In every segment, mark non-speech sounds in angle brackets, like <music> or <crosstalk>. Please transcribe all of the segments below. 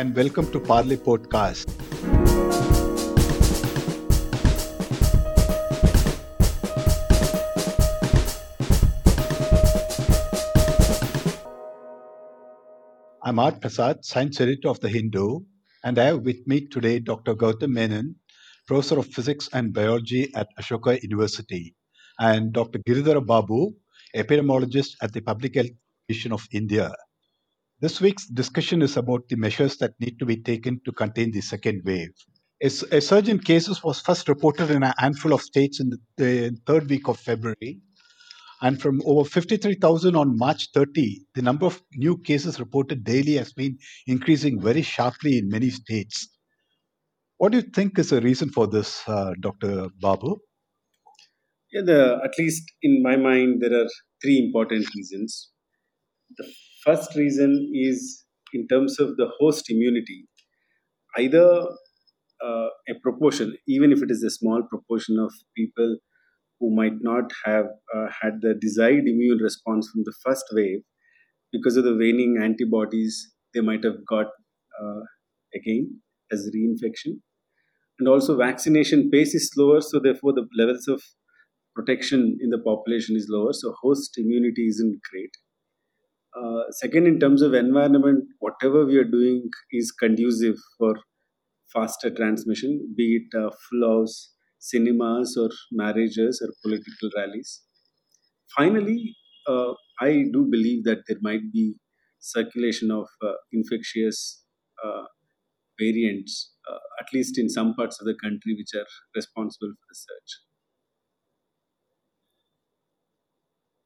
and welcome to Parley Podcast. I'm R. Prasad, Science Editor of The Hindu, and I have with me today Dr. Gautam Menon, Professor of Physics and Biology at Ashoka University, and Dr. Giridhara Babu, epidemiologist at the Public Health Commission of India. This week's discussion is about the measures that need to be taken to contain the second wave. A, a surge in cases was first reported in a handful of states in the, the third week of February. And from over 53,000 on March 30, the number of new cases reported daily has been increasing very sharply in many states. What do you think is the reason for this, uh, Dr. Babu? Yeah, the, at least in my mind, there are three important reasons. The first reason is in terms of the host immunity. Either uh, a proportion, even if it is a small proportion of people who might not have uh, had the desired immune response from the first wave, because of the waning antibodies, they might have got uh, again as reinfection. And also, vaccination pace is slower, so therefore, the levels of protection in the population is lower, so host immunity isn't great. Uh, second, in terms of environment, whatever we are doing is conducive for faster transmission, be it uh, house cinemas or marriages or political rallies. Finally, uh, I do believe that there might be circulation of uh, infectious uh, variants, at least in some parts of the country, which are responsible for the surge.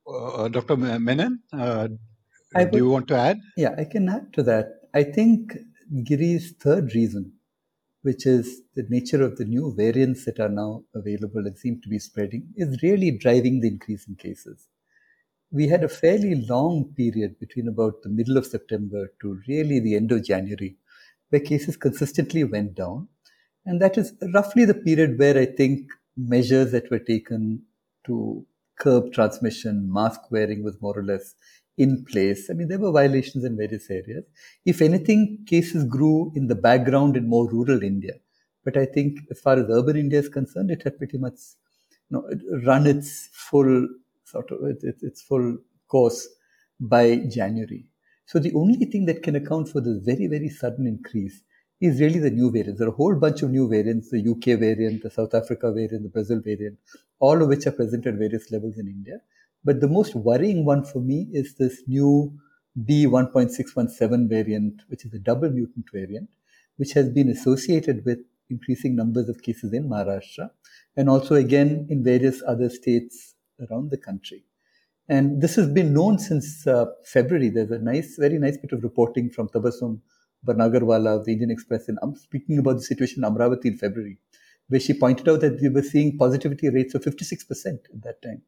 Uh, Dr. Menon, uh, would, do you want to add? Yeah, I can add to that. I think Giri's third reason, which is the nature of the new variants that are now available and seem to be spreading, is really driving the increase in cases. We had a fairly long period between about the middle of September to really the end of January, where cases consistently went down. And that is roughly the period where I think measures that were taken to curb transmission, mask wearing was more or less in place. I mean, there were violations in various areas. If anything, cases grew in the background in more rural India. But I think as far as urban India is concerned, it had pretty much you know, run its full sort of its, its full course by January. So the only thing that can account for this very, very sudden increase is really the new variants. There are a whole bunch of new variants, the UK variant, the South Africa variant, the Brazil variant, all of which are present at various levels in India. But the most worrying one for me is this new B1.617 variant, which is a double mutant variant, which has been associated with increasing numbers of cases in Maharashtra and also again in various other states around the country. And this has been known since uh, February. There's a nice, very nice bit of reporting from Tabassum Barnagarwala of the Indian Express and I'm speaking about the situation in Amravati in February, where she pointed out that we were seeing positivity rates of 56% at that time.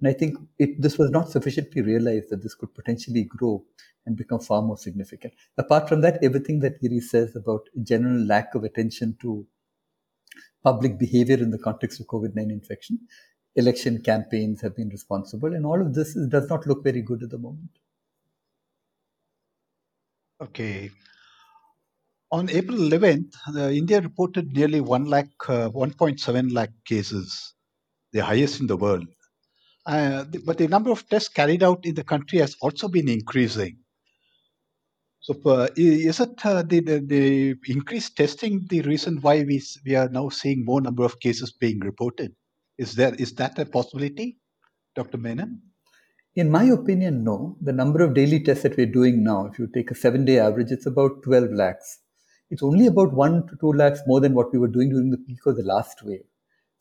And I think it, this was not sufficiently realized that this could potentially grow and become far more significant. Apart from that, everything that Giri says about general lack of attention to public behavior in the context of COVID 19 infection, election campaigns have been responsible, and all of this is, does not look very good at the moment. Okay. On April 11th, uh, India reported nearly 1 lakh, uh, 1.7 lakh cases, the highest in the world. Uh, but the number of tests carried out in the country has also been increasing. So, uh, is it uh, the, the, the, increased testing the reason why we, we are now seeing more number of cases being reported? Is there is that a possibility, Dr. Menon? In my opinion, no. The number of daily tests that we're doing now, if you take a seven day average, it's about 12 lakhs. It's only about one to two lakhs more than what we were doing during the peak of the last wave.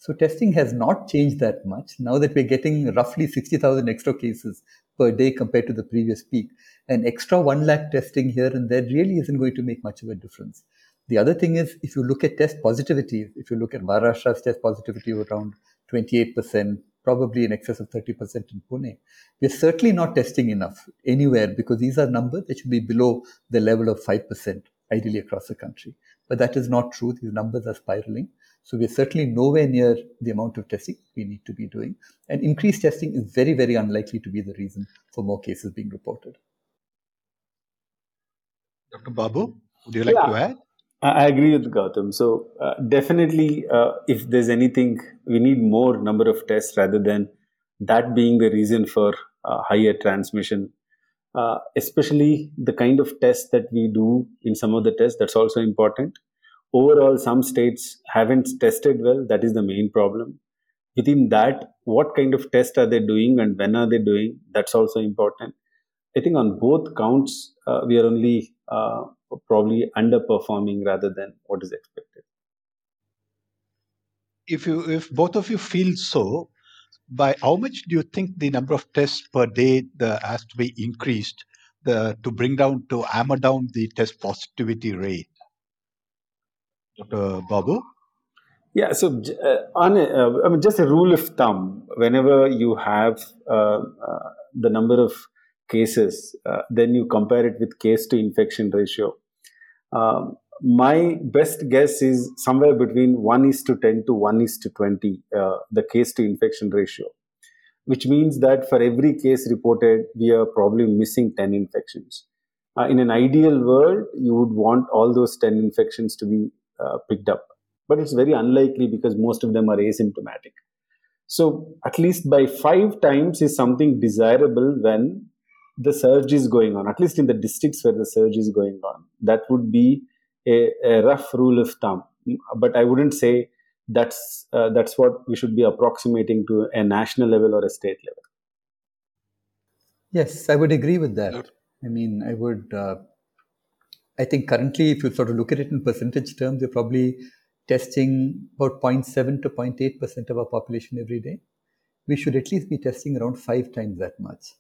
So testing has not changed that much. Now that we're getting roughly 60,000 extra cases per day compared to the previous peak, an extra 1 lakh testing here and there really isn't going to make much of a difference. The other thing is, if you look at test positivity, if you look at Maharashtra's test positivity around 28%, probably in excess of 30% in Pune, we're certainly not testing enough anywhere because these are numbers that should be below the level of 5%, ideally across the country. But that is not true. These numbers are spiraling. So we're certainly nowhere near the amount of testing we need to be doing. And increased testing is very, very unlikely to be the reason for more cases being reported. Dr. Babu? Would you like Yeah, to add? I I agree with Gautam. So uh, definitely, uh, if there's anything, we need more number of tests rather than that being the reason for uh, higher transmission. Uh, especially the kind of tests that we do in some of the tests, that's also important. Overall, some states haven't tested well. That is the main problem. Within that, what kind of test are they doing and when are they doing? That's also important. I think on both counts, uh, we are only uh, probably underperforming rather than what is expected. If you, if both of you feel so, by how much do you think the number of tests per day the, has to be increased the, to bring down to hammer down the test positivity rate? Dr. Babu? Yeah, so uh, on uh, I mean, just a rule of thumb: whenever you have uh, uh, the number of cases, uh, then you compare it with case to infection ratio. Um, my best guess is somewhere between one is to ten to one is to twenty, uh, the case to infection ratio, which means that for every case reported, we are probably missing ten infections. In an ideal world, you would want all those ten infections to be uh, picked up but it's very unlikely because most of them are asymptomatic. So, at least by five times is something desirable when the surge is going on, at least in the districts where the surge is going on. That would be a, a rough rule of thumb. But I wouldn't say that's, uh, that's what we should be approximating to a national level or a state level. Yes, I would agree with that. I mean, I would. Uh, I think currently, if you sort of look at it in percentage terms, you're probably testing about 0.7 to 0.8 percent of our population every day. We should at least be testing around five times that much.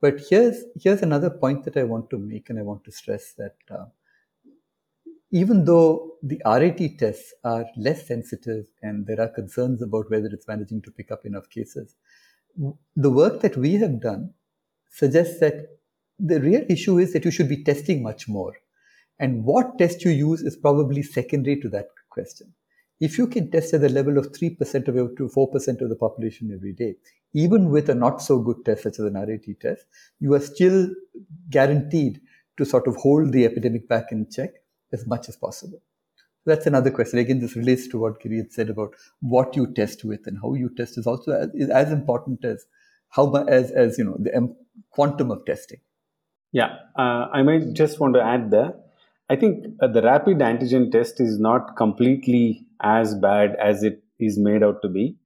But here's here's another point that I want to make, and I want to stress that uh, even though the RAT tests are less sensitive and there are concerns about whether it's managing to pick up enough cases, the work that we have done suggests that the real issue is that you should be testing much more. And what test you use is probably secondary to that question. If you can test at the level of 3% of your, to 4% of the population every day, even with a not so good test such as an RAT test, you are still guaranteed to sort of hold the epidemic back in check as much as possible. That's another question. Again, this relates to what Giri had said about what you test with and how you test is also as, is as important as how as as you know the um, quantum of testing. Yeah, uh, I might just want to add there. I think uh, the rapid antigen test is not completely as bad as it is made out to be.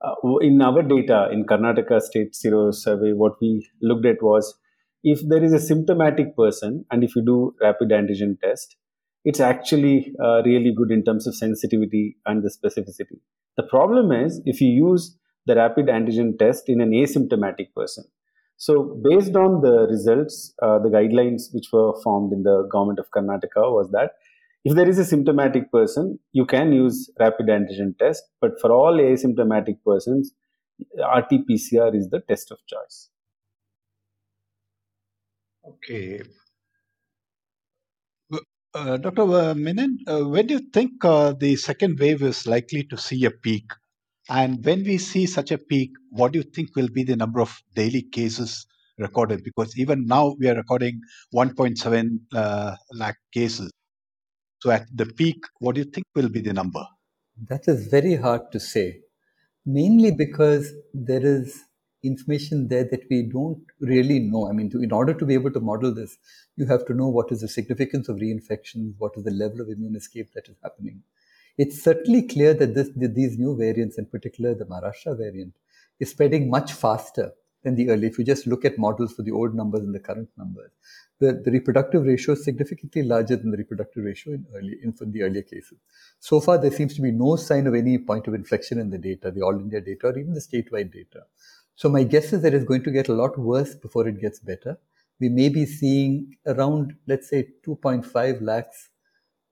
Uh, in our data in Karnataka State Sero Survey, what we looked at was if there is a symptomatic person and if you do rapid antigen test, it's actually uh, really good in terms of sensitivity and the specificity. The problem is if you use the rapid antigen test in an asymptomatic person. So, based on the results, uh, the guidelines which were formed in the government of Karnataka was that if there is a symptomatic person, you can use rapid antigen test, but for all asymptomatic persons, RT-PCR is the test of choice. Okay. Uh, Dr. Menon, uh, when do you think uh, the second wave is likely to see a peak? And when we see such a peak, what do you think will be the number of daily cases recorded? Because even now we are recording 1.7 uh, lakh cases. So at the peak, what do you think will be the number? That is very hard to say, mainly because there is information there that we don't really know. I mean, to, in order to be able to model this, you have to know what is the significance of reinfection, what is the level of immune escape that is happening. It's certainly clear that, this, these new variants, in particular the Maharashtra variant, is spreading much faster than the early. If you just look at models for the old numbers and the current numbers, the, the reproductive ratio is significantly larger than the reproductive ratio in early in the earlier cases. So far, there seems to be no sign of any point of inflection in the data, the all India data, or even the statewide data. So my guess is that it's going to get a lot worse before it gets better. We may be seeing around, let's say, 2.5 lakhs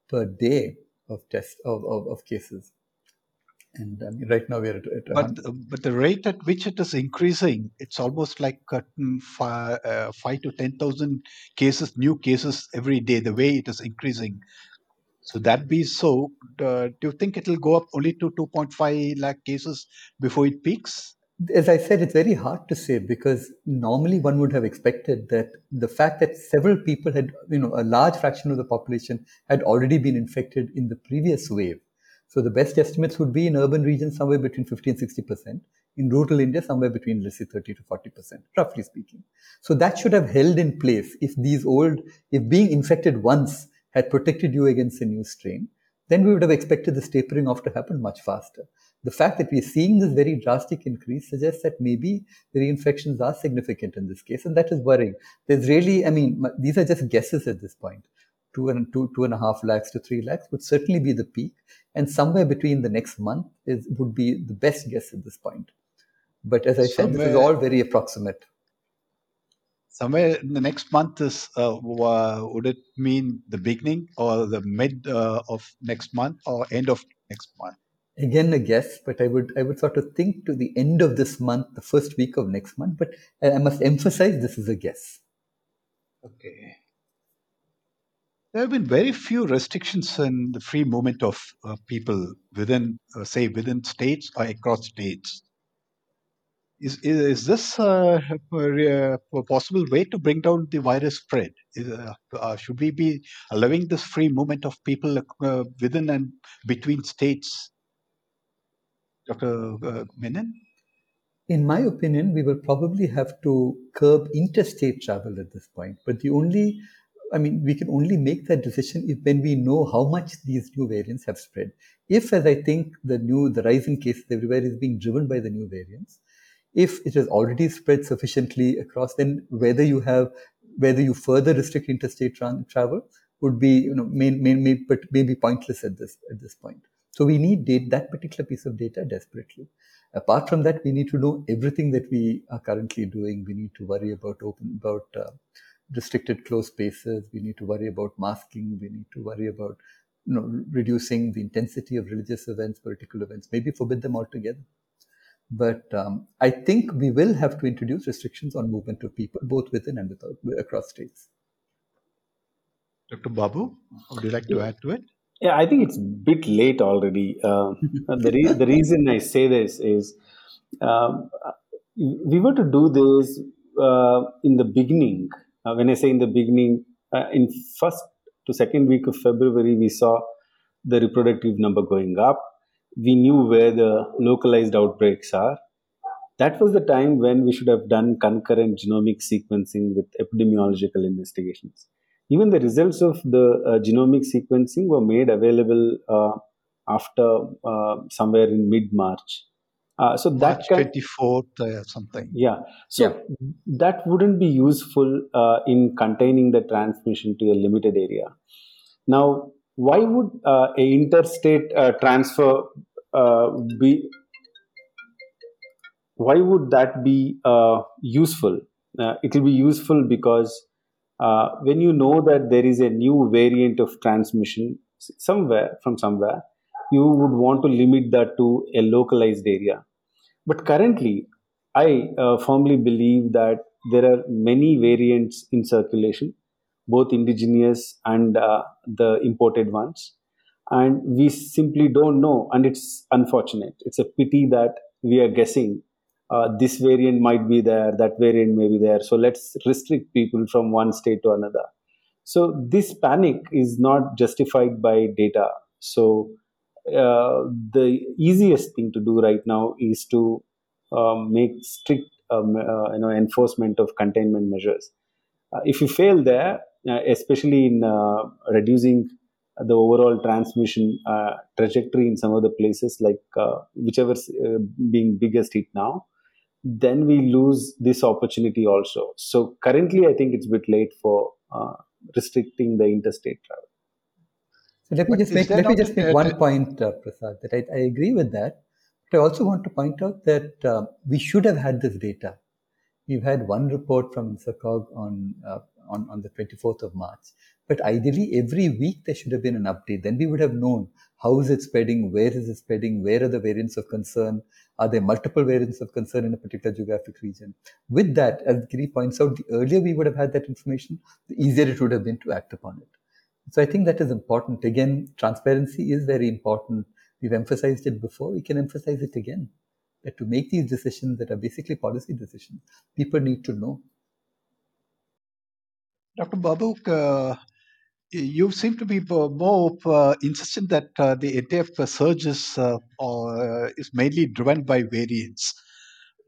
per day of test of, of, of cases. And I mean, right now we're at, at But but the rate at which it is increasing, it's almost like uh, mm, uh, five to ten thousand cases, new cases every day. The way it is increasing, so that be so. Uh, do you think it will go up only to two point five lakh cases before it peaks? As I said, it's very hard to say because normally one would have expected that the fact that several people had, you know, a large fraction of the population had already been infected in the previous wave. So the best estimates would be in urban regions somewhere between 50 and 60 percent. In rural India, somewhere between let's say 30 to 40 percent, roughly speaking. So that should have held in place if these old, if being infected once had protected you against a new strain, then we would have expected this tapering off to happen much faster the fact that we're seeing this very drastic increase suggests that maybe the reinfections are significant in this case, and that is worrying. There's really, I mean, these are just guesses at this point. Two and two, two and a half lakhs to three lakhs would certainly be the peak, and somewhere between the next month is would be the best guess at this point. But as I somewhere, said, this is all very approximate. Somewhere in the next month is uh, would it mean the beginning or the mid uh, of next month or end of next month? Again a guess, but I would I would sort of think to the end of this month, the first week of next month. But I must emphasize this is a guess. Okay. There have been very few restrictions in the free movement of uh, people within, uh, say, within states or across states. Is, is, is this uh, a, possible way to bring down the virus spread? Is, uh, uh, should we be allowing this free movement of people within and between states Dr. Uh, Menon? In my opinion, we will probably have to curb interstate travel at this point. But the only, I mean, we can only make that decision if when we know how much these new variants have spread. If, as I think, the new, the rise in cases everywhere is being driven by the new variants, if it has already spread sufficiently across, then whether you have, whether you further restrict interstate tra- travel would be, you know, may, may, may, but maybe pointless at this at this point. So we need data, that particular piece of data desperately. Apart from that, we need to know everything that we are currently doing. We need to worry about open, about uh, restricted closed spaces. We need to worry about masking. We need to worry about you know, reducing the intensity of religious events, political events, maybe forbid them altogether. But um, I think we will have to introduce restrictions on movement of people, both within and without, across states. Dr. Babu, would you like to add to it? Yeah, I think it's a bit late already. Uh, <laughs> the, re- the reason I say this is um, we were to do this uh, in the beginning. Uh, when I say in the beginning, uh, in first to second week of February, we saw the reproductive number going up. We knew where the localized outbreaks are. That was the time when we should have done concurrent genomic sequencing with epidemiological investigations even the results of the uh, genomic sequencing were made available uh, after uh, somewhere in mid March. Uh, so that March can, 24th or something. Yeah. So yeah. that wouldn't be useful uh, in containing the transmission to a limited area. Now, why would uh, a interstate transfer be? Why would that be useful? it will be useful because uh, when you know that there is a new variant of transmission somewhere from somewhere, you would want to limit that to a localized area. But currently, I uh, firmly believe that there are many variants in circulation, both indigenous and uh, the imported ones. And we simply don't know, and it's unfortunate. It's a pity that we are guessing uh, this variant might be there, that variant may be there. So let's restrict people from one state to another. So this panic is not justified by data. So uh, the easiest thing to do right now is to um, make strict um, uh, you know enforcement of containment measures. Uh, if you fail there, uh, especially in reducing the overall transmission trajectory in some of the places like whichever being biggest hit now, then we lose this opportunity also. So currently, I think it's a bit late for uh, restricting the interstate travel. So let me just make, let me just make one point, uh, Prasad, that I, I, agree with that. But I also want to point out that uh, we should have had this data. We've had one report from INSACOG on, uh, on, on the 24th of March. But ideally, every week there should have been an update. Then we would have known how is it spreading, where is it spreading, where are the variants of concern, are there multiple variants of concern in a particular geographic region? With that, as Giri points out, the earlier we would have had that information, the easier it would have been to act upon it. So I think that is important. Again, transparency is very important. We've emphasized it before, we can emphasize it again. that to make these decisions that are basically policy decisions, people need to know. Dr. Babu, uh, you seem to be more uh, insistent that uh, the ATF surge is, uh, is mainly driven by variants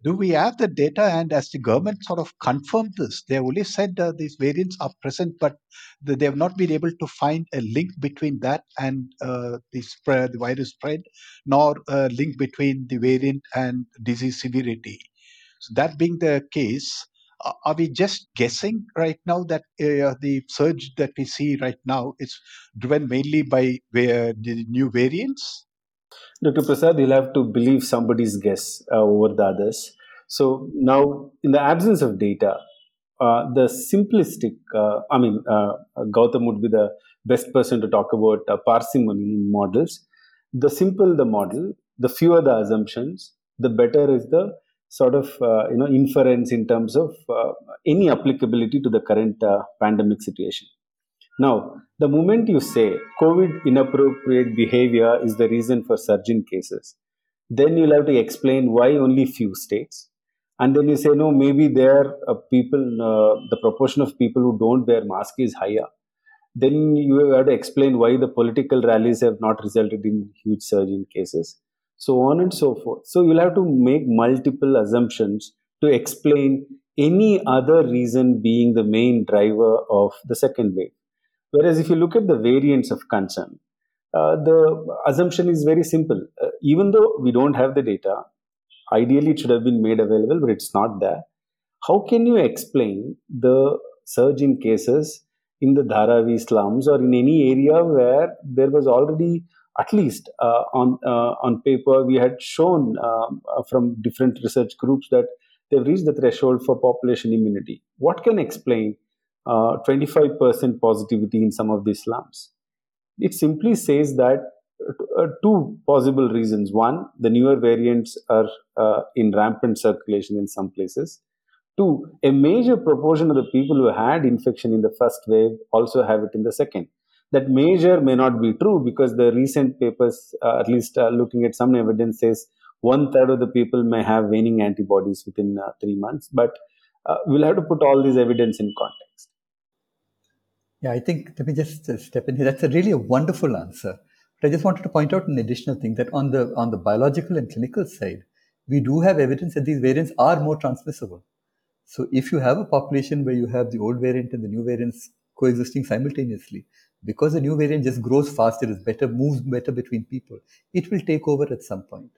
do we have the data and as the government sort of confirmed this? They only said uh, these variants are present but they have not been able to find a link between that and uh, the spread the virus spread nor a link between the variant and disease severity. So that being the case uh, are we just guessing right now that uh, the surge that we see right now is driven mainly by uh, the new variants Dr. Prasad, you'll have to believe somebody's guess uh, over the others. So now, in the absence of data, uh, the simplistic, uh, I mean, uh, Gautam would be the best person to talk about parsimony in models. The simple the model, the fewer the assumptions, the better is the sort of uh, you know inference in terms of any applicability to the current pandemic situation. Now, the moment you say COVID inappropriate behavior is the reason for surge in cases, then you'll have to explain why only few states. And then you say, no, maybe there are people, uh, the proportion of people who don't wear mask is higher. Then you have to explain why the political rallies have not resulted in huge surge in cases. So on and so forth. So you'll have to make multiple assumptions to explain any other reason being the main driver of the second wave. Whereas if you look at the variants of concern, uh, the assumption is very simple. Uh, even though we don't have the data, ideally it should have been made available, but it's not there. How can you explain the surge in cases in the Dharavi slums or in any area where there was already at least uh, on uh, on paper we had shown um, uh, from different research groups that they've reached the threshold for population immunity. What can explain 25% uh, positivity in some of these slums. It simply says that uh, two possible reasons. One, the newer variants are uh, in rampant circulation in some places. Two, a major proportion of the people who had infection in the first wave also have it in the second. That major may not be true because the recent papers, uh, at least uh, looking at some evidence, says one third of the people may have waning antibodies within uh, three months. But we'll have to put all this evidence in context. Yeah, I think let me just uh, step in here. That's a really a wonderful answer. But I just wanted to point out an additional thing that on the on the biological and clinical side, we do have evidence that these variants are more transmissible. So if you have a population where you have the old variant and the new variants coexisting simultaneously, because the new variant just grows faster, is better, moves better between people, it will take over at some point.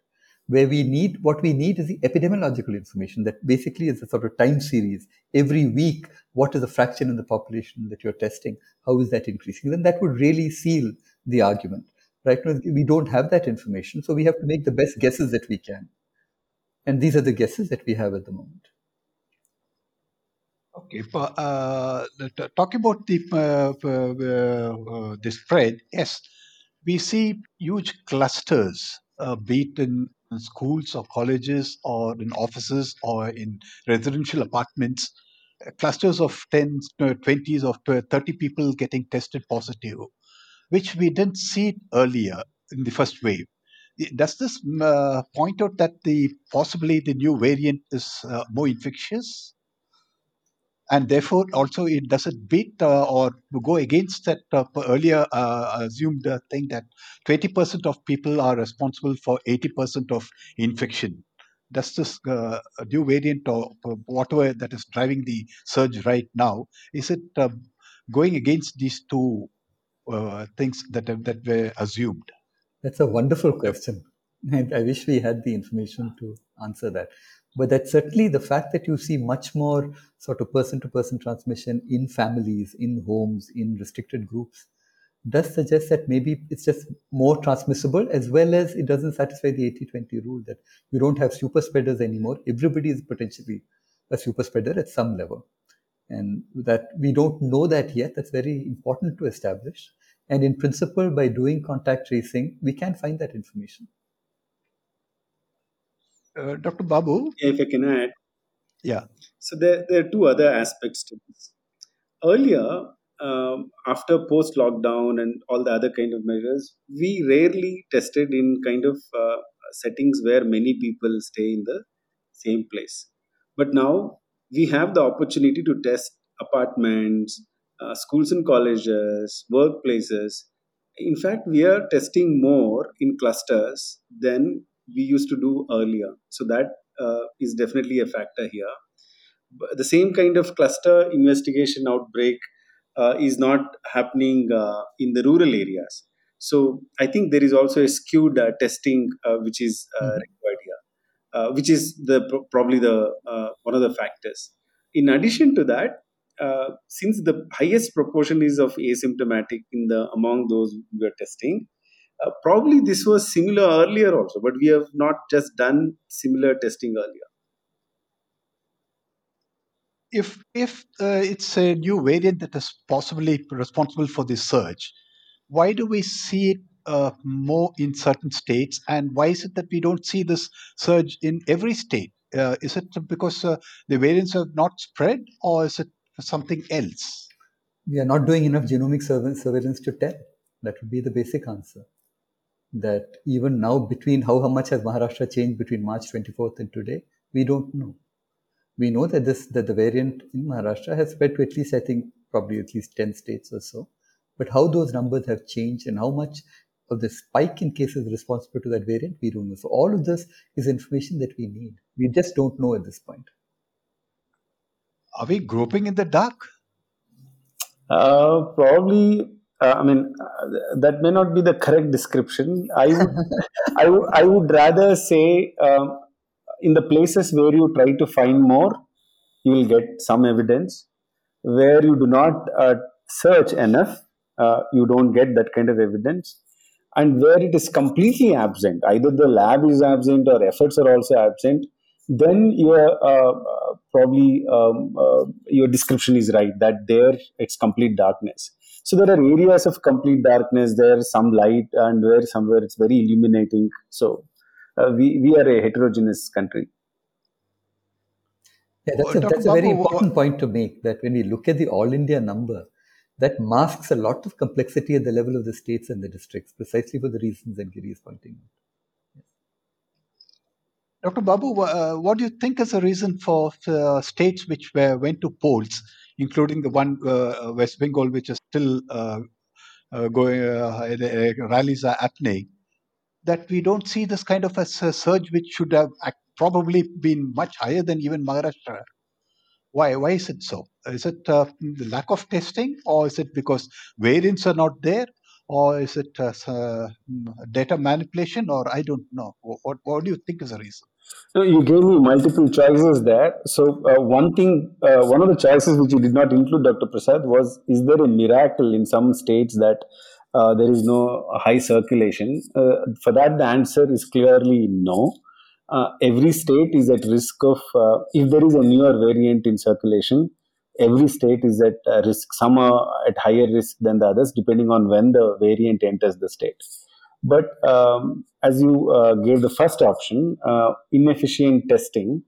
Where we need what we need is the epidemiological information that basically is a sort of time series. Every week what is the fraction in the population that you're testing? How is that increasing? Then that would really seal the argument. Right now we don't have that information so we have to make the best guesses that we can. And these are the guesses that we have at the moment okay uh, talking about the uh, uh, uh, the spread yes we see huge clusters uh, be it in schools or colleges or in offices or in residential apartments, uh, clusters of 10s, 20s, of 30 people getting tested positive, which we didn't see earlier in the first wave. Does this uh, point out that the possibly the new variant is uh, more infectious? And therefore also it doesn't beat uh, or go against that uh, earlier uh, assumed uh, thing that 20% of people are responsible for 80% of infection. Does this uh, new variant or whatever that is driving the surge right now, is it uh, going against these two things that, that were assumed? That's a wonderful question. <laughs> And I wish we had the information to answer that. But that certainly the fact that you see much more sort of person to person transmission in families, in homes, in restricted groups, does suggest that maybe it's just more transmissible as well as it doesn't satisfy the 80 20 rule that you don't have super spreaders anymore. Everybody is potentially a super spreader at some level. And that we don't know that yet. That's very important to establish. And in principle, by doing contact tracing, we can find that information. Uh, Dr. Babu? If I can add. Yeah. So there, there are two other aspects to this. Earlier, um, after post lockdown and all the other kind of measures, we rarely tested in kind of uh, settings where many people stay in the same place. But now we have the opportunity to test apartments, uh, schools and colleges, workplaces. In fact, we are testing more in clusters than we used to do earlier. So that uh, is definitely a factor here. But the same kind of cluster investigation outbreak uh, is not happening uh, in the rural areas. So I think there is also a skewed uh, testing uh, which is uh, Mhm. required here, uh, which is the probably the uh, one of the factors. In addition to that, uh, since the highest proportion is of asymptomatic in the among those we are testing, uh, probably this was similar earlier also, but we have not just done similar testing earlier. If if uh, it's a new variant that is possibly responsible for this surge, why do we see it uh, more in certain states, and why is it that we don't see this surge in every state? Uh, is it because uh, the variants have not spread, or is it something else? We are not doing enough genomic surveillance to tell. That would be the basic answer. That even now, between how, how much has Maharashtra changed between March 24th and today, we don't know. We know that this that the variant in Maharashtra has spread to at least, I think, probably at least 10 states or so. But how those numbers have changed and how much of the spike in cases responsible to that variant, we don't know. So all of this is information that we need. We just don't know at this point. Are we groping in the dark? Uh, probably, uh, I mean, uh, that may not be the correct description. I would, <laughs> I would, I would rather say, um, in the places where you try to find more, you will get some evidence. Where you do not uh, search enough, uh, you don't get that kind of evidence. And where it is completely absent, either the lab is absent or efforts are also absent, then your uh, uh, probably um, uh, your description is right that there it's complete darkness so there are areas of complete darkness there's some light and where somewhere it's very illuminating so uh, we we are a heterogeneous country Yeah, that's a, that's a very important point to make that when we look at the all India number, that masks a lot of complexity at the level of the states and the districts, precisely for the reasons that Giri is pointing out. Dr. Babu, uh, what do you think is the reason for uh, states which were, went to polls, including the one uh, West Bengal, which is still uh, uh, going, uh, rallies are happening, that we don't see this kind of a surge which should have probably been much higher than even Maharashtra? Why? Why is it so? Is it uh, the lack of testing, or is it because variants are not there, or is it uh, data manipulation, or I don't know. What, what do you think is the reason? No, you gave me multiple choices there. So uh, one thing, uh, one of the choices which you did not include, Dr. Prasad, was: is there a miracle in some states that uh, there is no high circulation? Uh, for that, the answer is clearly no. Uh, every state is at risk of uh, if there is a newer variant in circulation. Every state is at risk. Some are at higher risk than the others, depending on when the variant enters the state. But um, as you uh, gave the first option, uh, inefficient testing,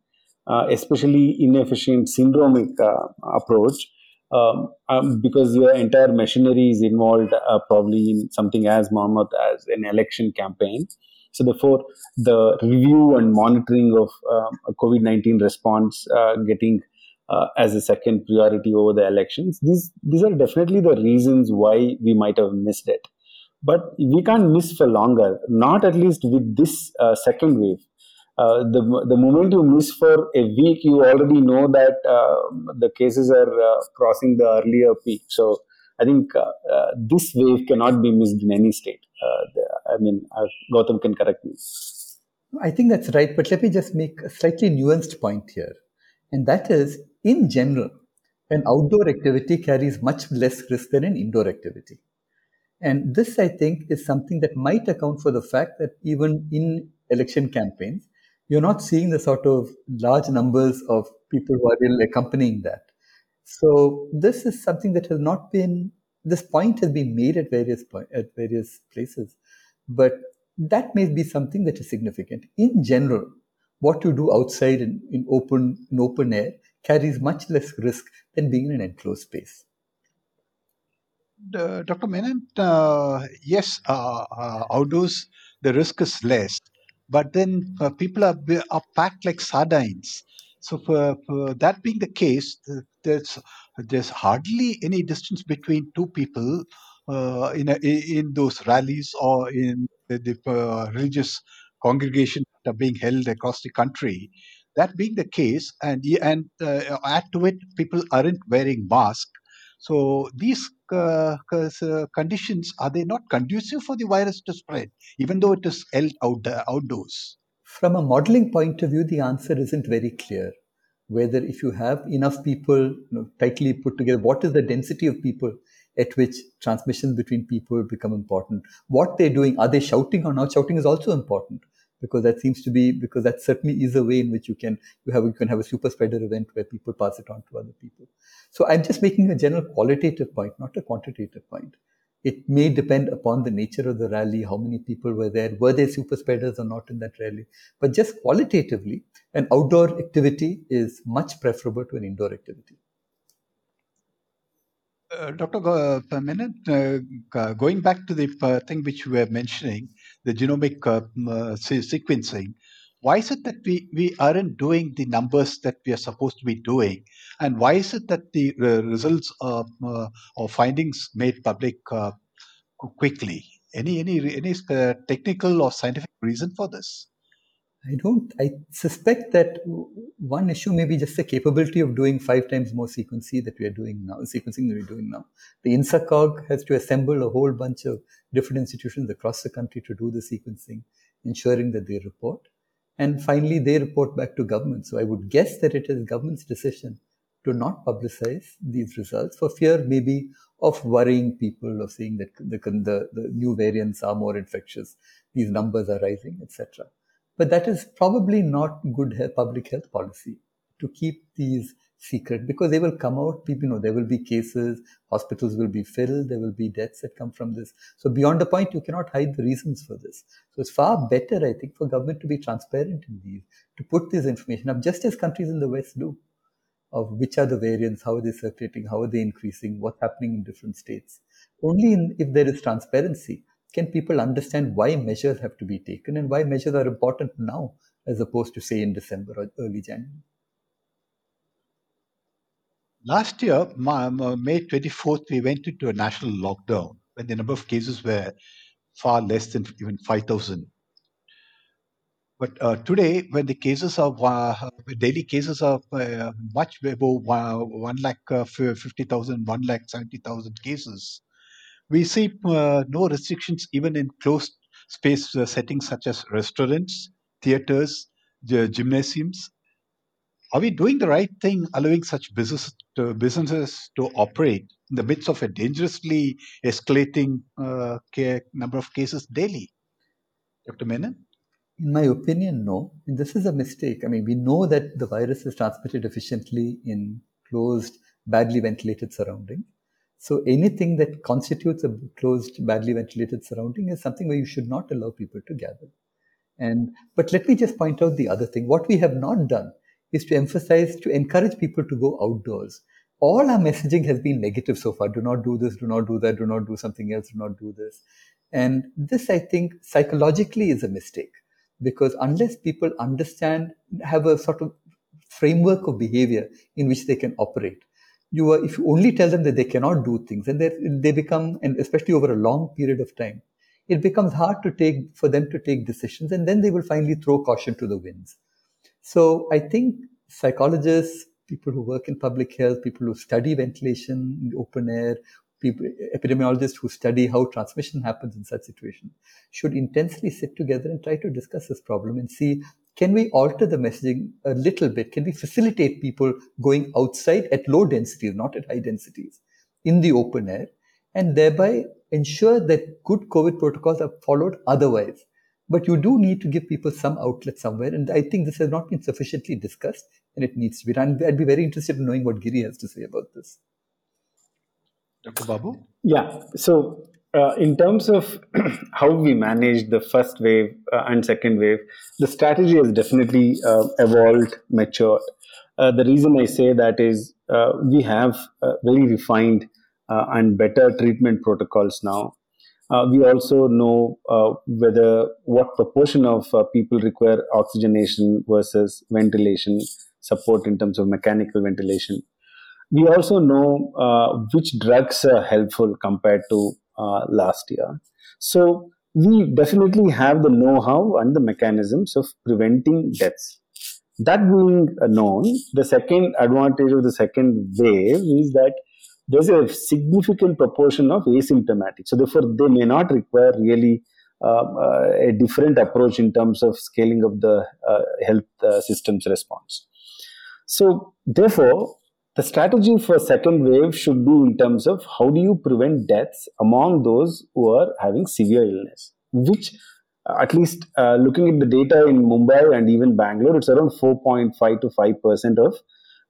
uh, especially inefficient syndromic uh, approach, um, um, because your entire machinery is involved uh, probably in something as mammoth as an election campaign. So therefore, the review and monitoring of um, COVID nineteen response uh, getting as a second priority over the elections. These these are definitely the reasons why we might have missed it but we can't miss for longer not at least with this uh, second wave uh, the, the moment you miss for a week you already know that uh, the cases are uh, crossing the earlier peak so i think uh, uh, this wave cannot be missed in any state the, i mean gautam can correct me I think that's right, but let me just make a slightly nuanced point here. And that is, in general, an outdoor activity carries much less risk than an indoor activity. And this, I think, is something that might account for the fact that even in election campaigns, you're not seeing the sort of large numbers of people who are really accompanying that. So this is something that has not been. This point has been made at various point, at various places, but that may be something that is significant. In general, what you do outside in, in open in open air carries much less risk than being in an enclosed space. Uh, Dr. Menon, uh, yes, uh, uh, outdoors the risk is less, but then uh, people are, are packed like sardines. So, for, for that being the case, there's there's hardly any distance between two people uh, in a, in those rallies or in the, the uh, religious congregations that are being held across the country. That being the case, and and uh, add to it, people aren't wearing masks. So these uh, uh, conditions are they not conducive for the virus to spread, even though it is held out, outdoors? From a modeling point of view, the answer isn't very clear. Whether if you have enough people you know, tightly put together, what is the density of people at which transmission between people become important? What they're doing, are they shouting or not? Shouting is also important because that seems to be because that certainly is a way in which you can you have you can have a super spreader event where people pass it on to other people. So I'm just making a general qualitative point, not a quantitative point. It may depend upon the nature of the rally, how many people were there, were there super spreaders or not in that rally. But just qualitatively, an outdoor activity is much preferable to an indoor activity. Uh, Dr. Menon, uh, going back to the uh, thing which you were mentioning, the genomic uh, sequencing, why is it that we, we aren't doing the numbers that we are supposed to be doing? And why is it that the results of, uh, or findings made public uh, quickly? Any any any uh, technical or scientific reason for this? I don't. I suspect that one issue may be just the capability of doing five times more sequencing that we are doing now. Sequencing that we're doing now. The INSACOG has to assemble a whole bunch of different institutions across the country to do the sequencing, ensuring that they report. And finally, they report back to government. So I would guess that it is government's decision to not publicize these results for fear maybe of worrying people, of saying that the, the, the new variants are more infectious, these numbers are rising, etc. But that is probably not good health, public health policy to keep these secret because they will come out. People you know there will be cases, hospitals will be filled, there will be deaths that come from this. So beyond the point, you cannot hide the reasons for this. So it's far better, I think, for government to be transparent in these, to put this information up, just as countries in the West do, of which are the variants, how are they circulating, how are they increasing, what's happening in different states. Only in, if there is transparency can people understand why measures have to be taken and why measures are important now as opposed to say in December or early January. Last year, May 24th, we went into a national lockdown when the number of cases were far less than even 5,000. But uh, today, when the cases are uh, daily cases are uh, much above one lakh uh, 50,000, 1 lakh 70,000 cases, we see uh, no restrictions even in closed space uh, settings such as restaurants, theaters, gymnasiums, are we doing the right thing allowing such business to, businesses to operate in the midst of a dangerously escalating uh, number of cases daily? Dr. Menon? In my opinion, no. And this is a mistake. I mean, we know that the virus is transmitted efficiently in closed, badly ventilated surroundings. So anything that constitutes a closed, badly ventilated surrounding is something where you should not allow people to gather. And but let me just point out the other thing. What we have not done is to emphasize, to encourage people to go outdoors. All our messaging has been negative so far. Do not do this, do not do that, do not do something else, do not do this. And this, I think, psychologically is a mistake because unless people understand, have a sort of framework of behavior in which they can operate, you are, if you only tell them that they cannot do things and they, become, and especially over a long period of time, it becomes hard to take, for them to take decisions and then they will finally throw caution to the winds. So I think psychologists, people who work in public health, people who study ventilation open air, people, epidemiologists who study how transmission happens in such situations should intensely sit together and try to discuss this problem and see can we alter the messaging a little bit? Can we facilitate people going outside at low densities, not at high densities, in the open air, and thereby ensure that good COVID protocols are followed otherwise? But you do need to give people some outlet somewhere. And I think this has not been sufficiently discussed and it needs to be done. I'd be very interested in knowing what Giri has to say about this. Dr. Babu? Yeah. So, uh, in terms of <clears throat> how we manage the first wave uh, and second wave, the strategy has definitely uh, evolved, matured. Uh, the reason I say that is uh, we have very refined uh, and better treatment protocols now. Uh, we also know uh, whether what proportion of uh, people require oxygenation versus ventilation support in terms of mechanical ventilation. We also know uh, which drugs are helpful compared to uh, last year. So we definitely have the know-how and the mechanisms of preventing deaths. That being known, the second advantage of the second wave is that there's a significant proportion of asymptomatic. So therefore, they may not require really uh, uh, a different approach in terms of scaling of the uh, health uh, system's response. So therefore, the strategy for second wave should be in terms of how do you prevent deaths among those who are having severe illness, which at least uh, looking at the data in Mumbai and even Bangalore, it's around 4.5 to 5 percent of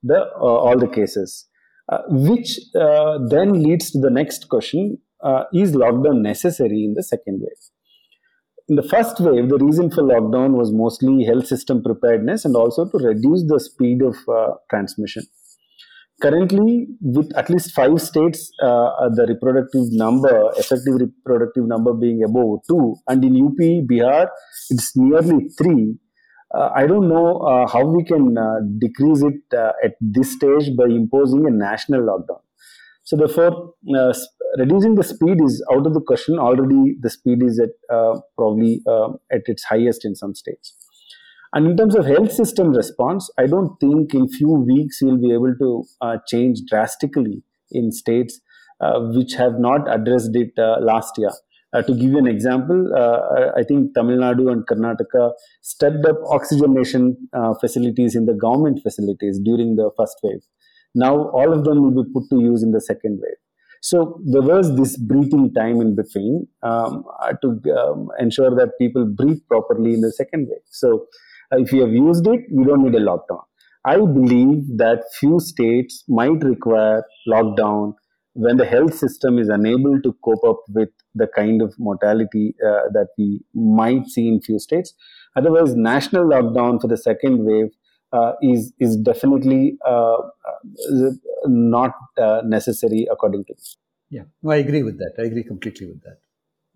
the uh, all the cases. Uh, which uh, then leads to the next question uh, is lockdown necessary in the second wave? In the first wave, the reason for lockdown was mostly health system preparedness and also to reduce the speed of transmission currently with at least five states uh, the reproductive number effective reproductive number being above 2 and in up bihar it's nearly 3 uh, I don't know uh, how we can uh, decrease it uh, at this stage by imposing a national lockdown. So therefore, uh, reducing the speed is out of the question. Already, the speed is at uh, probably at its highest in some states. And in terms of health system response, I don't think in few weeks we'll be able to change drastically in states which have not addressed it last year. Uh, to give you an example, uh, I think Tamil Nadu and Karnataka stepped up oxygenation uh, facilities in the government facilities during the first wave. Now, all of them will be put to use in the second wave. So, there was this breathing time in between um, uh, to um, ensure that people breathe properly in the second wave. So, uh, if you have used it, you don't need a lockdown. I believe that few states might require lockdown when the health system is unable to cope up with the kind of mortality uh, that we might see in few states. Otherwise, national lockdown for the second wave uh, is is definitely uh, uh not uh, necessary according to me. Yeah, no, I agree with that. I agree completely with that.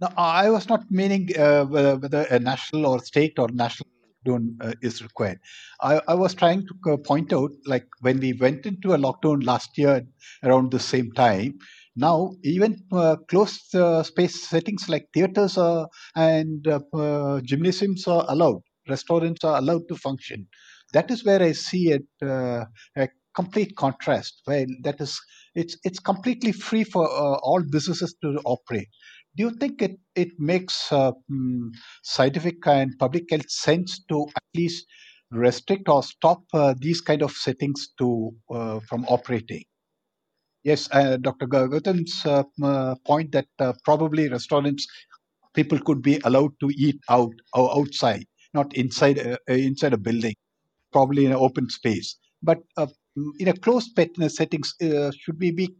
No, I was not meaning uh, whether a national or state or national lockdown uh, is required. I, I, was trying to uh, point out, like when we went into a lockdown last year around the same time, now even uh, closed uh, space settings like theaters and uh, uh, gymnasiums are allowed, restaurants are allowed to function. That is where I see it a complete contrast. Where that is, it's it's completely free for all businesses to operate do you think it, it makes uh, mm, scientific and public health sense to at least restrict or stop uh, these kind of settings to uh, from operating? Yes, uh, Dr. Gautam's uh, point that probably restaurants people could be allowed to eat out or outside, not inside inside a building, probably in an open space. But in a closed settings, should we be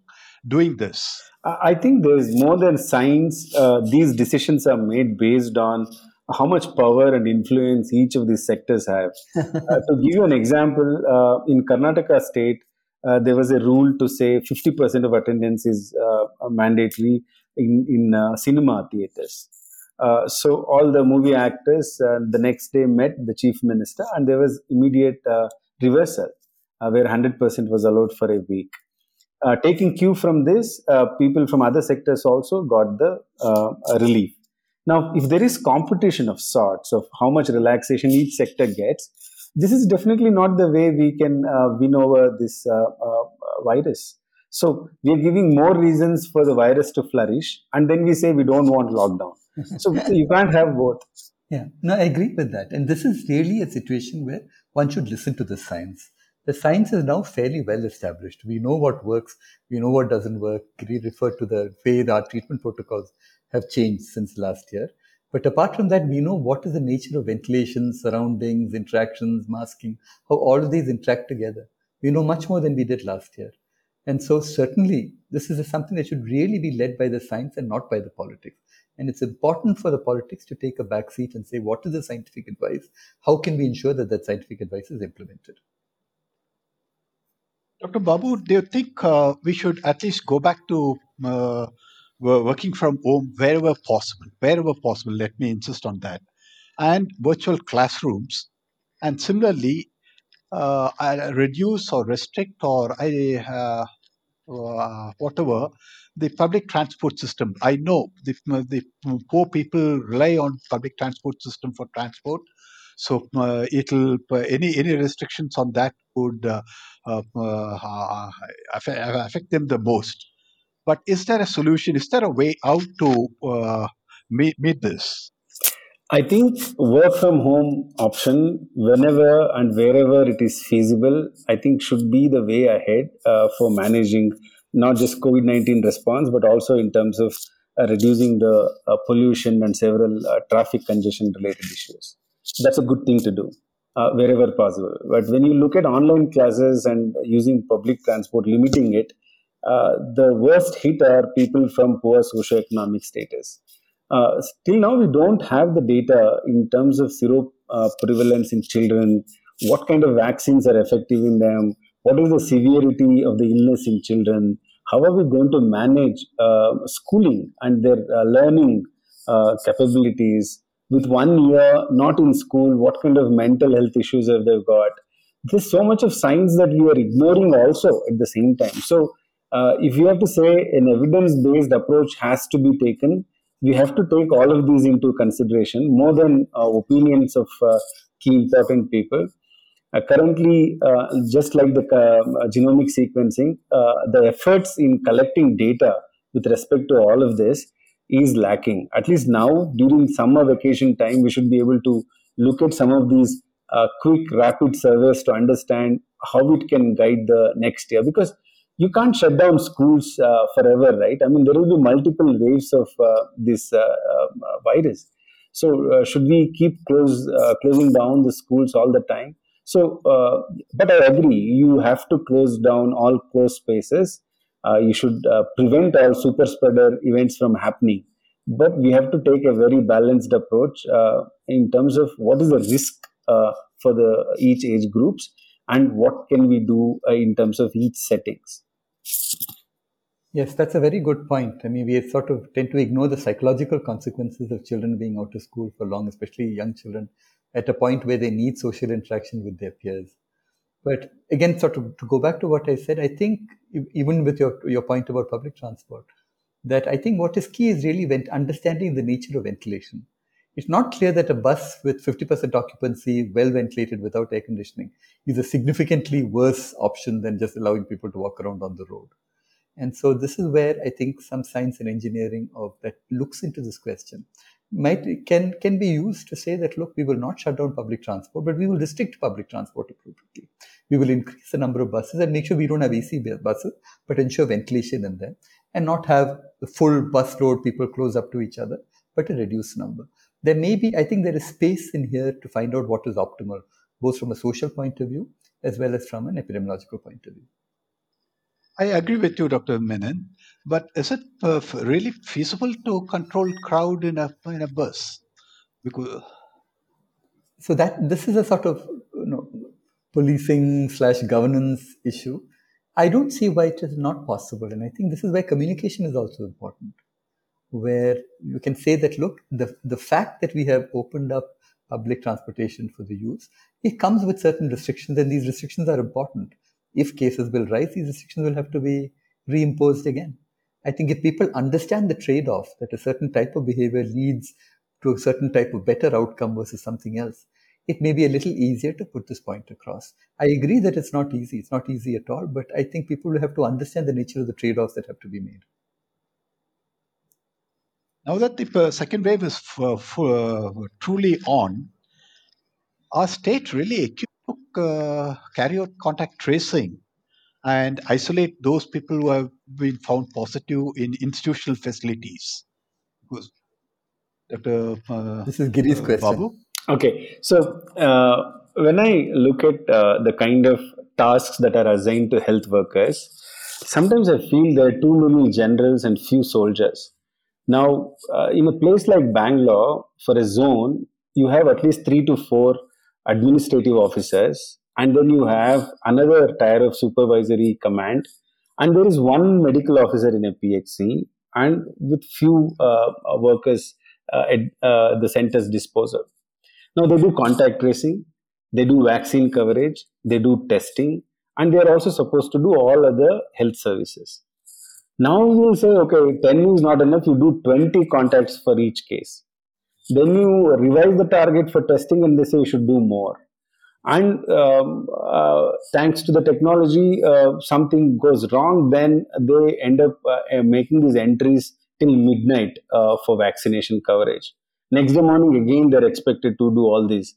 doing this? I think there's more than science. Uh, these decisions are made based on how much power and influence each of these sectors have. <laughs> uh, to give you an example, uh, in Karnataka state, uh, there was a rule to say 50% of attendance is uh, mandatory in, in uh, cinema theaters. so all the movie actors the next day met the chief minister and there was immediate reversal where 100% was allowed for a week. Uh, taking cue from this, uh, people from other sectors also got the uh, relief. Now, if there is competition of sorts of how much relaxation each sector gets, this is definitely not the way we can uh, win over this uh, virus. So we are giving more reasons for the virus to flourish, and then we say we don't want lockdown. <laughs> so you can't have both. Yeah, no, I agree with that. And this is really a situation where one should listen to the science the science is now fairly well established. We know what works, we know what doesn't work. We refer to the way our treatment protocols have changed since last year. But apart from that, we know what is the nature of ventilation, surroundings, interactions, masking, how all of these interact together. We know much more than we did last year. And so, certainly, this is something that should really be led by the science and not by the politics. And it's important for the politics to take a back seat and say, what is the scientific advice? How can we ensure that that scientific advice is implemented? Dr. Babu, do you think uh, we should at least go back to uh, working from home wherever possible? Wherever possible, let me insist on that. And virtual classrooms. And similarly, uh, reduce or restrict or I, uh, uh, whatever the public transport system. I know the, the poor people rely on public transport system for transport. So uh, it'll any any restrictions on that would uh, uh, affect, them the most. But is there a solution? Is there a way out to meet, meet this? I think work from home option, whenever and wherever it is feasible, I think should be the way ahead uh, for managing not just COVID 19 response, but also in terms of uh, reducing the uh, pollution and several uh, traffic congestion related issues. That's a good thing to do uh, wherever possible. But when you look at online classes and using public transport, limiting it, uh, the worst hit are people from poor socioeconomic status. Uh, till now we don't have the data in terms of sero uh, prevalence in children. What kind of vaccines are effective in them? What is the severity of the illness in children? How are we going to manage uh, schooling and their uh, learning capabilities with one year not in school what kind of mental health issues have they got there's so much of science that we are ignoring also at the same time so uh, if you have to say an evidence based approach has to be taken we have to take all of these into consideration more than uh, opinions of uh, key important people. Uh, currently, uh, just like the uh, genomic sequencing, uh, the efforts in collecting data with respect to all of this is lacking. At least now, during summer vacation time, we should be able to look at some of these quick, rapid surveys to understand how it can guide the next year. Because you can't shut down schools uh, forever, right? I mean, there will be multiple waves of uh, this uh, um, uh virus. So, uh, should we keep close uh, closing down the schools all the time? So, but I agree, you have to close down all closed spaces. Uh, you should uh, prevent all super spreader events from happening. But we have to take a very balanced approach uh, in terms of what is the risk for the each age groups and what can we do uh, in terms of each settings. Yes that's a very good point. I mean we sort of tend to ignore the psychological consequences of children being out of school for long especially young children at a point where they need social interaction with their peers but again sort of to go back to what i said i think even with your your point about public transport that i think what is key is really understanding the nature of ventilation it's not clear that a bus with 50% occupancy, well ventilated without air conditioning, is a significantly worse option than just allowing people to walk around on the road. And so this is where I think some science and engineering of that looks into this question might can can be used to say that look, we will not shut down public transport, but we will restrict public transport appropriately. We will increase the number of buses and make sure we don't have AC buses, but ensure ventilation in them, and not have the full bus load people close up to each other, but a reduced number there may be, I think there is space in here to find out what is optimal, both from a social point of view as well as from an epidemiological point of view. I agree with you, Dr. Menon. But is it uh, really feasible to control crowd in a in a bus? Because so that this is a sort of you know, policing slash governance issue. I don't see why it is not possible, and I think this is why communication is also important where you can say that look the, the fact that we have opened up public transportation for the use it comes with certain restrictions and these restrictions are important if cases will rise these restrictions will have to be reimposed again i think if people understand the trade-off that a certain type of behavior leads to a certain type of better outcome versus something else it may be a little easier to put this point across. I agree that it's not easy. It's not easy at all, but I think people will have to understand the nature of the trade offs that have to be made. Now that the uh, second wave is f- uh, truly on, our state really equipped to uh, carry out contact tracing and isolate those people who have been found positive in institutional facilities. Dr. Uh, this is Giri's uh, question. Babu? Okay, so uh, when I look at uh, the kind of tasks that are assigned to health workers, sometimes I feel there are too many generals and few soldiers. Now, uh, in a place like Bangalore, for a zone, you have at least three to four administrative officers and then you have another tier of supervisory command, and there is one medical officer in a PHC, and with few uh, workers uh, at uh, the center's disposal. Now they do contact tracing, they do vaccine coverage, they do testing, and they are also supposed to do all other health services. Now you say, okay, 10 is not enough, you do 20 contacts for each case. Then you revise the target for testing and they say you should do more. And um, uh, thanks to the technology, uh, something goes wrong, then they end up uh, making these entries till midnight uh, for vaccination coverage. Next day morning, again, they're expected to do all this.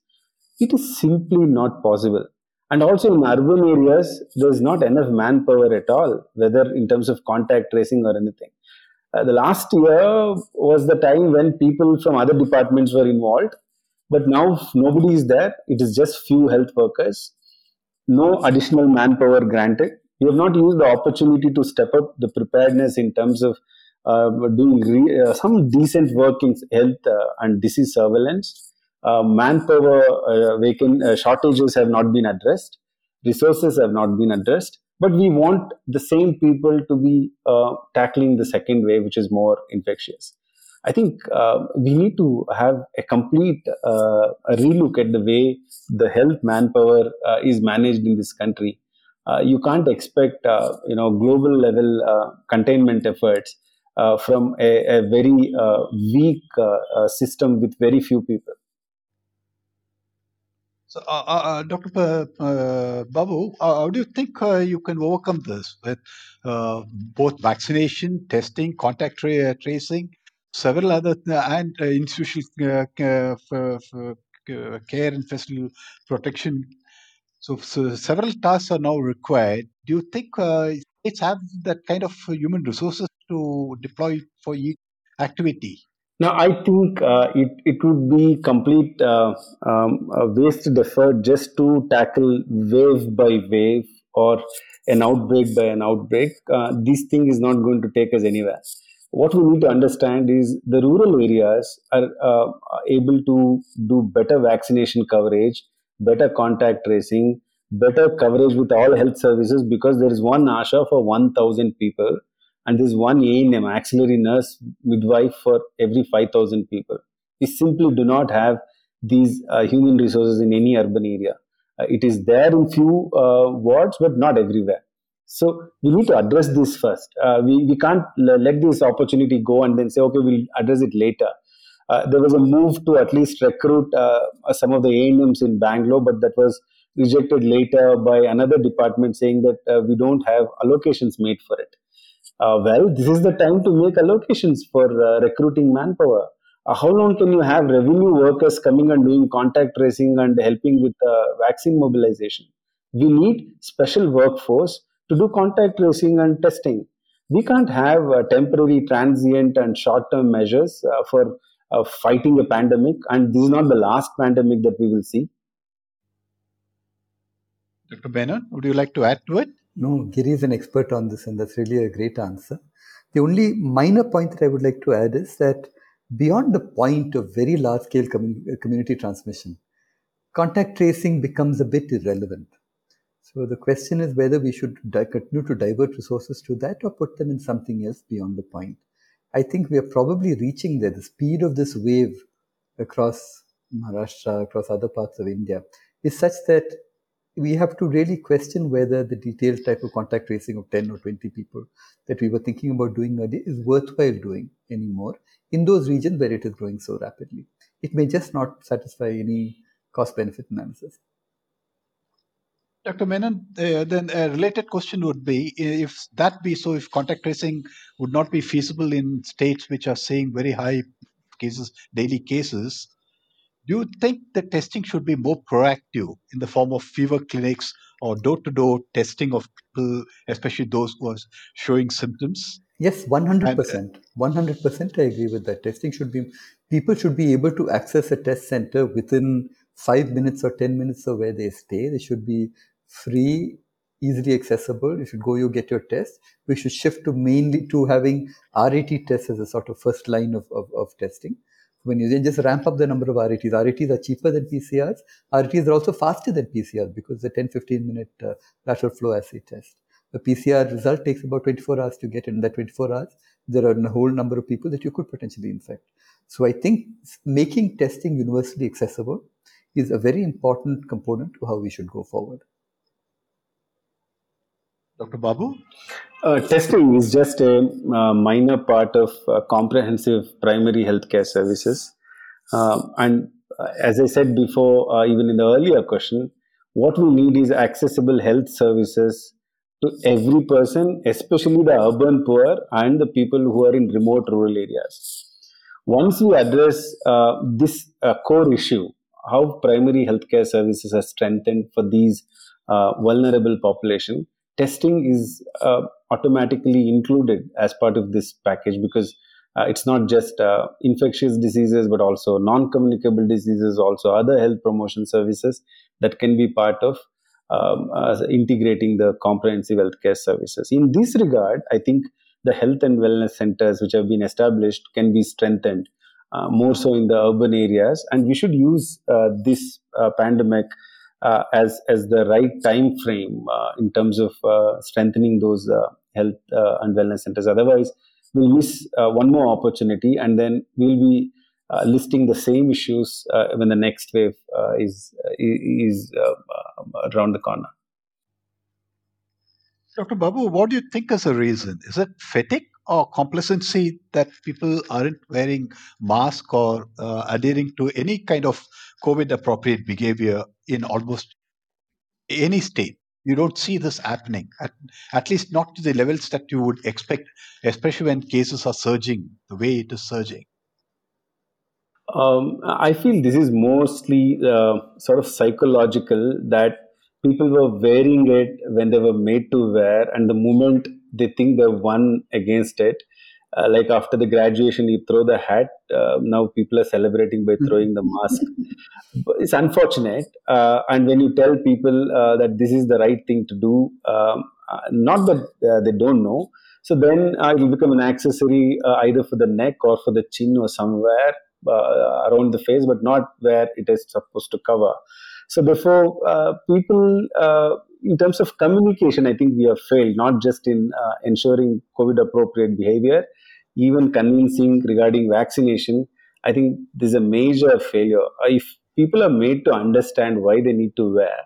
It is simply not possible. And also in urban areas, there's not enough manpower at all, whether in terms of contact tracing or anything. Uh, the last year was the time when people from other departments were involved, but now nobody is there. It is just few health workers, no additional manpower granted. We have not used the opportunity to step up the preparedness in terms of uh, doing re- uh, some decent work in health uh, and disease surveillance uh, manpower uh, uh, shortages have not been addressed, resources have not been addressed, but we want the same people to be uh, tackling the second wave, which is more infectious. I think uh, we need to have a complete uh, a relook at the way the health manpower uh, is managed in this country. Uh, you can't expect uh, you know global level containment efforts from a, a very weak system with very few people. So, uh, uh, uh Dr. Uh, Babu, uh, how do you think uh, you can overcome this with both vaccination, testing, contact tra- tracing, several other and institutional care and physical protection? So, so, several tasks are now required. Do you think states have that kind of human resources to deploy for each activity? Now, I think uh, it, it would be complete uh, um, wasted effort just to tackle wave by wave or an outbreak by an outbreak. Uh, this thing is not going to take us anywhere. What we need to understand is the rural areas are uh, able to do better vaccination coverage, better contact tracing, better coverage with all health services because there is one ASHA for 1,000 people and there's one ANM, auxiliary nurse midwife for every 5,000 people. We simply do not have these uh, human resources in any urban area. Uh, it is there in few uh, wards, but not everywhere. So we need to address this first. Uh, we, we can't l- let this opportunity go and then say, okay, we'll address it later. Uh, there was a move to at least recruit uh, some of the ANMs in Bangalore, but that was rejected later by another department saying that we don't have allocations made for it uh, well, this is the time to make allocations for uh, recruiting manpower. Uh, how long can you have revenue workers coming and doing contact tracing and helping with uh, vaccine mobilization? We need special workforce to do contact tracing and testing. We can't have uh, temporary, transient, and short term measures uh, for fighting a pandemic, and this is not the last pandemic that we will see. Dr. Menon, would you like to add to it? No, Giri is an expert on this, and that's really a great answer. The only minor point that I would like to add is that beyond the point of very large scale community transmission, contact tracing becomes a bit irrelevant. So the question is whether we should continue to divert resources to that or put them in something else beyond the point. I think we are probably reaching there. The speed of this wave across Maharashtra, across other parts of India, is such that we have to really question whether the detailed type of contact tracing of 10 or 20 people that we were thinking about doing earlier is worthwhile doing anymore in those regions where it is growing so rapidly. It may just not satisfy any cost benefit analysis. Dr. Menon, uh, then a related question would be if that be so, if contact tracing would not be feasible in states which are seeing very high cases, daily cases, do you think the testing should be more proactive in the form of fever clinics or door to door testing of people, especially those who are showing symptoms? Yes, 100%. And, uh, 100% I agree with that. Testing should be, people should be able to access a test center within five minutes or 10 minutes of where they stay. They should be free, easily accessible. You should go, you get your test. We should shift to mainly to having RAT tests as a sort of first line of, of, of testing when you just ramp up the number of RATs, RATs are cheaper than PCRs. RATs are also faster than PCRs because the 10 15 minute uh, lateral flow assay test. The PCR result takes about 24 hours to get. In that 24 hours, there are a whole number of people that you could potentially infect. So I think making testing universally accessible is a very important component to how we should go forward. Dr. Babu? Uh, testing is just a uh, minor part of uh, comprehensive primary healthcare services. Um, and uh, as I said before, uh, even in the earlier question, what we need is accessible health services to every person, especially the urban poor and the people who are in remote rural areas. Once we address uh, this core issue, how primary healthcare services are strengthened for these vulnerable population, testing is uh, automatically included as part of this package because uh, it's not just uh, infectious diseases but also non-communicable diseases also other health promotion services that can be part of um, uh, integrating the comprehensive healthcare services. In this regard i think the health and wellness centers which have been established can be strengthened uh, more so in the urban areas. And we should use uh, this pandemic uh, as as the right time frame uh, in terms of uh, strengthening those uh, health uh, and wellness centers. Otherwise, we'll miss uh, one more opportunity, and then we'll be listing the same issues when the next wave is is around the corner. Dr. Babu, what do you think is the reason? Is it fatigue or complacency that people aren't wearing mask or uh, adhering to any kind of COVID appropriate behavior in almost any state? You don't see this happening, at, at least not to the levels that you would expect, especially when cases are surging the way it is surging. Um, I feel this is mostly uh, sort of psychological that people were wearing it when they were made to wear, and the moment they think they've won against it, uh, like after the graduation, you throw the hat. Uh, now people are celebrating by throwing the mask. it's unfortunate, uh, and when you tell people uh, that this is the right thing to do, um, uh, not that uh, they don't know. So then it will become an accessory either for the neck or for the chin or somewhere around the face, but not where it is supposed to cover. So therefore, uh, people, uh, in terms of communication, I think we have failed, not just in uh, ensuring COVID appropriate behavior, even convincing regarding vaccination. I think this is a major failure. If people are made to understand why they need to wear,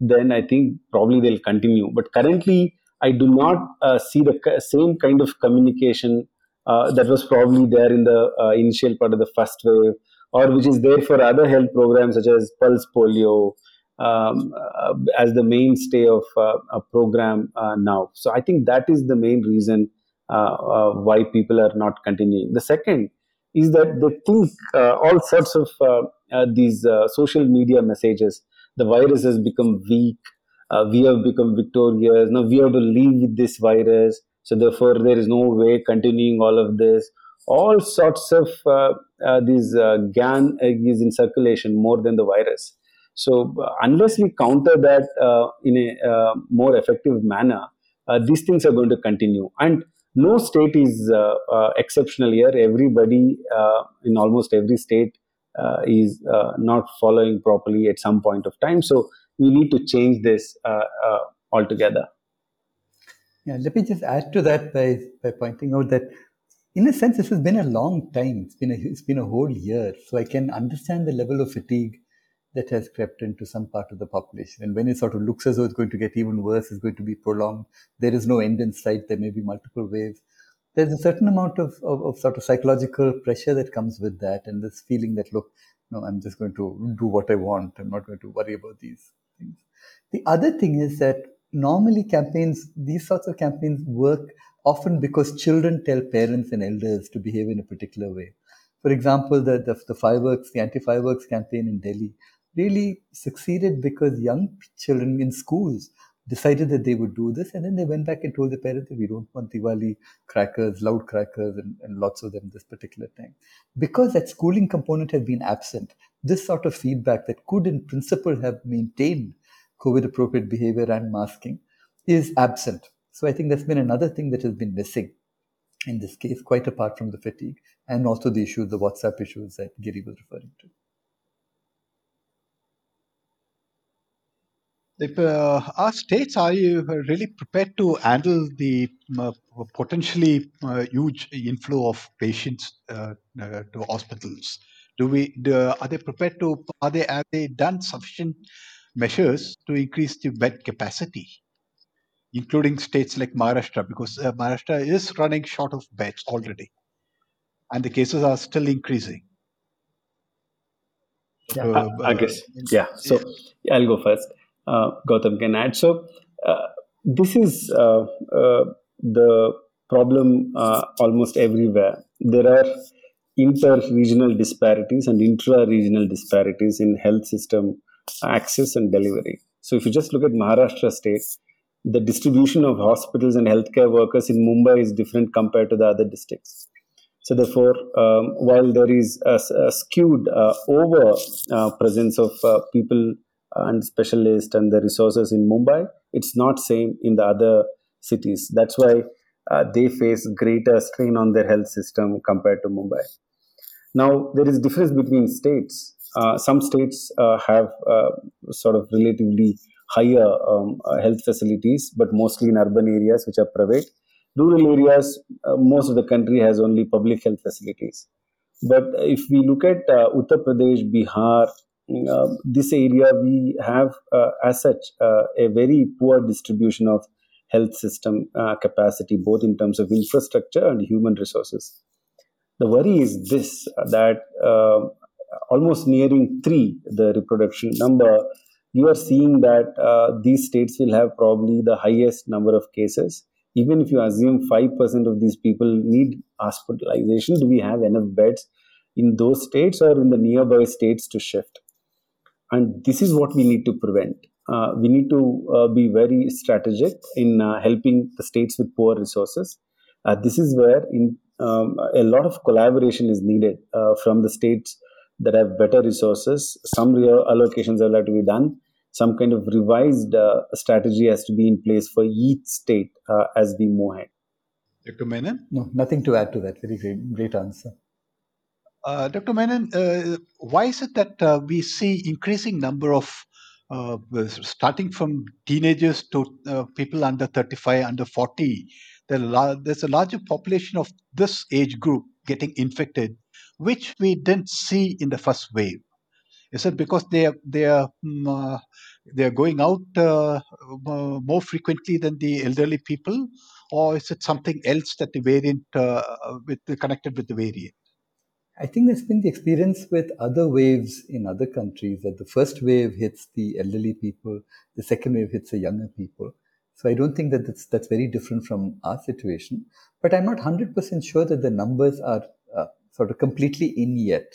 then I think probably they'll continue. But currently, I do not uh, see the same kind of communication uh, that was probably there in the uh, initial part of the first wave or which is there for other health programs such as pulse polio um, uh, as the mainstay of uh, a program uh, now. So I think that is the main reason uh, uh, why people are not continuing. The second is that they think uh, all sorts of these social media messages. The virus has become weak. we have become victorious. Now we have to live with this virus. So therefore, there is no way continuing all of this all sorts of uh, uh, these uh, GAN is in circulation more than the virus. So unless we counter that in a more effective manner, these things are going to continue. And no state is exceptional here. Everybody in almost every state uh, is uh, not following properly at some point of time. So we need to change this uh, altogether. Yeah, let me just add to that by, by pointing out that in a sense, this has been a long time. It's been a, it's been a whole year. So I can understand the level of fatigue that has crept into some part of the population. And when it sort of looks as though it's going to get even worse, it's going to be prolonged, there is no end in sight, there may be multiple waves. There's a certain amount of, of, of sort of psychological pressure that comes with that, and this feeling that, look, no, I'm just going to do what I want. I'm not going to worry about these things. The other thing is that normally campaigns, these sorts of campaigns work often because children tell parents and elders to behave in a particular way. For example, the, the, the fireworks, the anti-fireworks campaign in Delhi really succeeded because young children in schools decided that they would do this and then they went back and told the parents that we don't want Diwali crackers, loud crackers and, and lots of them this particular time. Because that schooling component has been absent, this sort of feedback that could in principle have maintained COVID appropriate behavior and masking is absent. So I think that's been another thing that has been missing. in this case, quite apart from the fatigue, and also the issues, the WhatsApp issues that Giri was referring to. If, uh, our states are you really prepared to handle the uh, potentially uh, huge inflow of patients uh, uh, to hospitals? Do we do, are they prepared to are they have they done sufficient measures to increase the bed capacity, including states like Maharashtra, because uh, Maharashtra is running short of beds already, and the cases are still increasing. Yeah, I, I guess. Yeah. So I'll go first uh, Gautam can add. So uh, this is uh, uh the problem uh, almost everywhere. There are inter-regional disparities and intra-regional disparities in health system access and delivery. So if you just look at Maharashtra state, the distribution of hospitals and healthcare workers in Mumbai is different compared to the other districts. So therefore, um, while there is a, a skewed uh, over uh, presence of uh, people and specialists and the resources in Mumbai. It's not same in the other cities. That's why uh, they face greater strain on their health system compared to Mumbai. Now there is difference between states. Uh, some states uh, have sort of relatively higher um, uh, health facilities, but mostly in urban areas which are private. Rural areas, uh, most of the country has only public health facilities. But if we look at Uttar Pradesh, Bihar, uh, this area we have uh, as such uh, a very poor distribution of health system uh, capacity both in terms of infrastructure and human resources the worry is this that uh, almost nearing 3 the reproduction number you are seeing that uh, these states will have probably the highest number of cases. Even if you assume 5% of these people need hospitalization do we have enough beds in those states or in the nearby states to shift? And this is what we need to prevent. Uh, we need to uh, be very strategic in uh, helping the states with poor resources. Uh, this is where in um, a lot of collaboration is needed uh, from the states that have better resources. Some allocations will have to be done some kind of revised uh, strategy has to be in place for each state as we move ahead Dr. Menon? No, nothing to add to that. Very great, great answer. Uh, Dr. Menon, uh, why is it that uh, we see increasing number of uh, starting from teenagers to uh, people under 35, under 40? There's a larger population of this age group getting infected, which we didn't see in the first wave. Is it because they are they are um, they are going out uh, uh, more frequently than the elderly people, or is it something else that the variant with the, connected with the variant? I think that's been the experience with other waves in other countries that the first wave hits the elderly people, the second wave hits the younger people. So I don't think that that's, that's very different from our situation. But I'm not 100% sure that the numbers are uh, sort of completely in yet.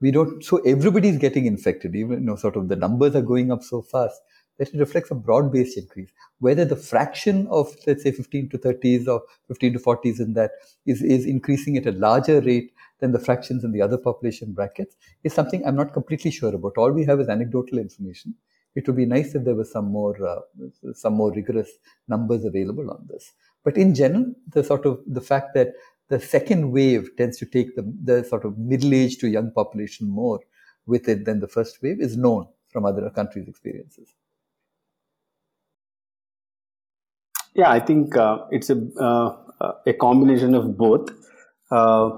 We don't, so everybody's getting infected, even, you know, sort of the numbers are going up so fast that it reflects a broad-based increase. Whether the fraction of, let's say, 15 to 30s or 15 to 40s in that is, is increasing at a larger rate than the fractions in the other population brackets is something I'm not completely sure about. All we have is anecdotal information. It would be nice if there was some more, uh, some more rigorous numbers available on this. But in general, the sort of the fact that the second wave tends to take the, the sort of middle-aged to young population more with it than the first wave is known from other countries' experiences. Yeah, I think uh, it's a uh, a combination of both. Uh,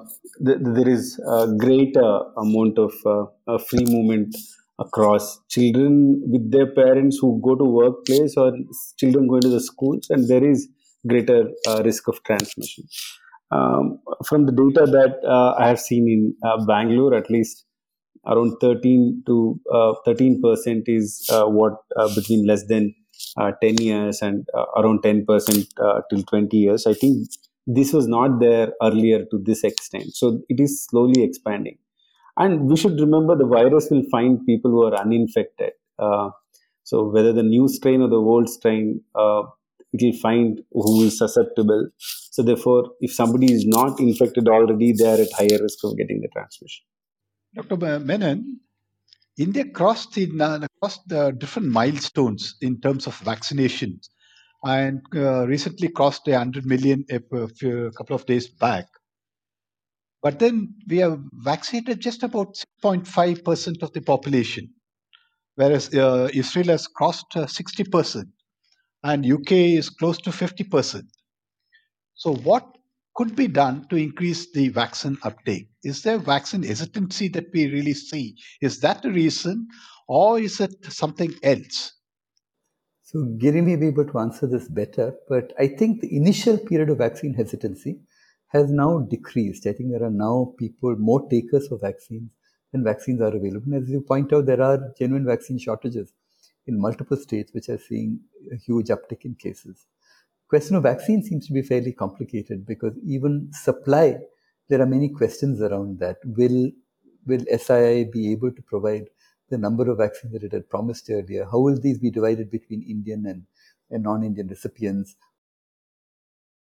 th- there is a great uh, amount of uh, free movement across children with their parents who go to workplace or children going to the schools, and there is greater uh, risk of transmission. Um, from the data that I have seen in Bangalore, at least around 13 to 13 percent is what between less than uh, 10 years and uh, around 10% uh, till 20 years. I think this was not there earlier to this extent. So it is slowly expanding. And we should remember the virus will find people who are uninfected. Uh, so whether the new strain or the old strain, uh, it will find who is susceptible. So therefore, if somebody is not infected already, they are at higher risk of getting the transmission. Dr. Menon, India crossed the, crossed the different milestones in terms of vaccinations. and uh, recently crossed the 100 million a, a couple of days back. But then we have vaccinated just about 6.5% of the population, whereas uh, Israel has crossed uh, 60% and UK is close to 50%. So, what could be done to increase the vaccine uptake? Is there vaccine hesitancy that we really see? Is that the reason, or is it something else? So, Giri may be able to answer this better, but I think the initial period of vaccine hesitancy has now decreased. I think there are now people, more takers of vaccines than vaccines are available. And as you point out, there are genuine vaccine shortages in multiple states which are seeing a huge uptick in cases. Question of vaccine seems to be fairly complicated because even supply, there are many questions around that. Will will SII be able to provide the number of vaccines that it had promised earlier? How will these be divided between Indian and, and non-Indian recipients?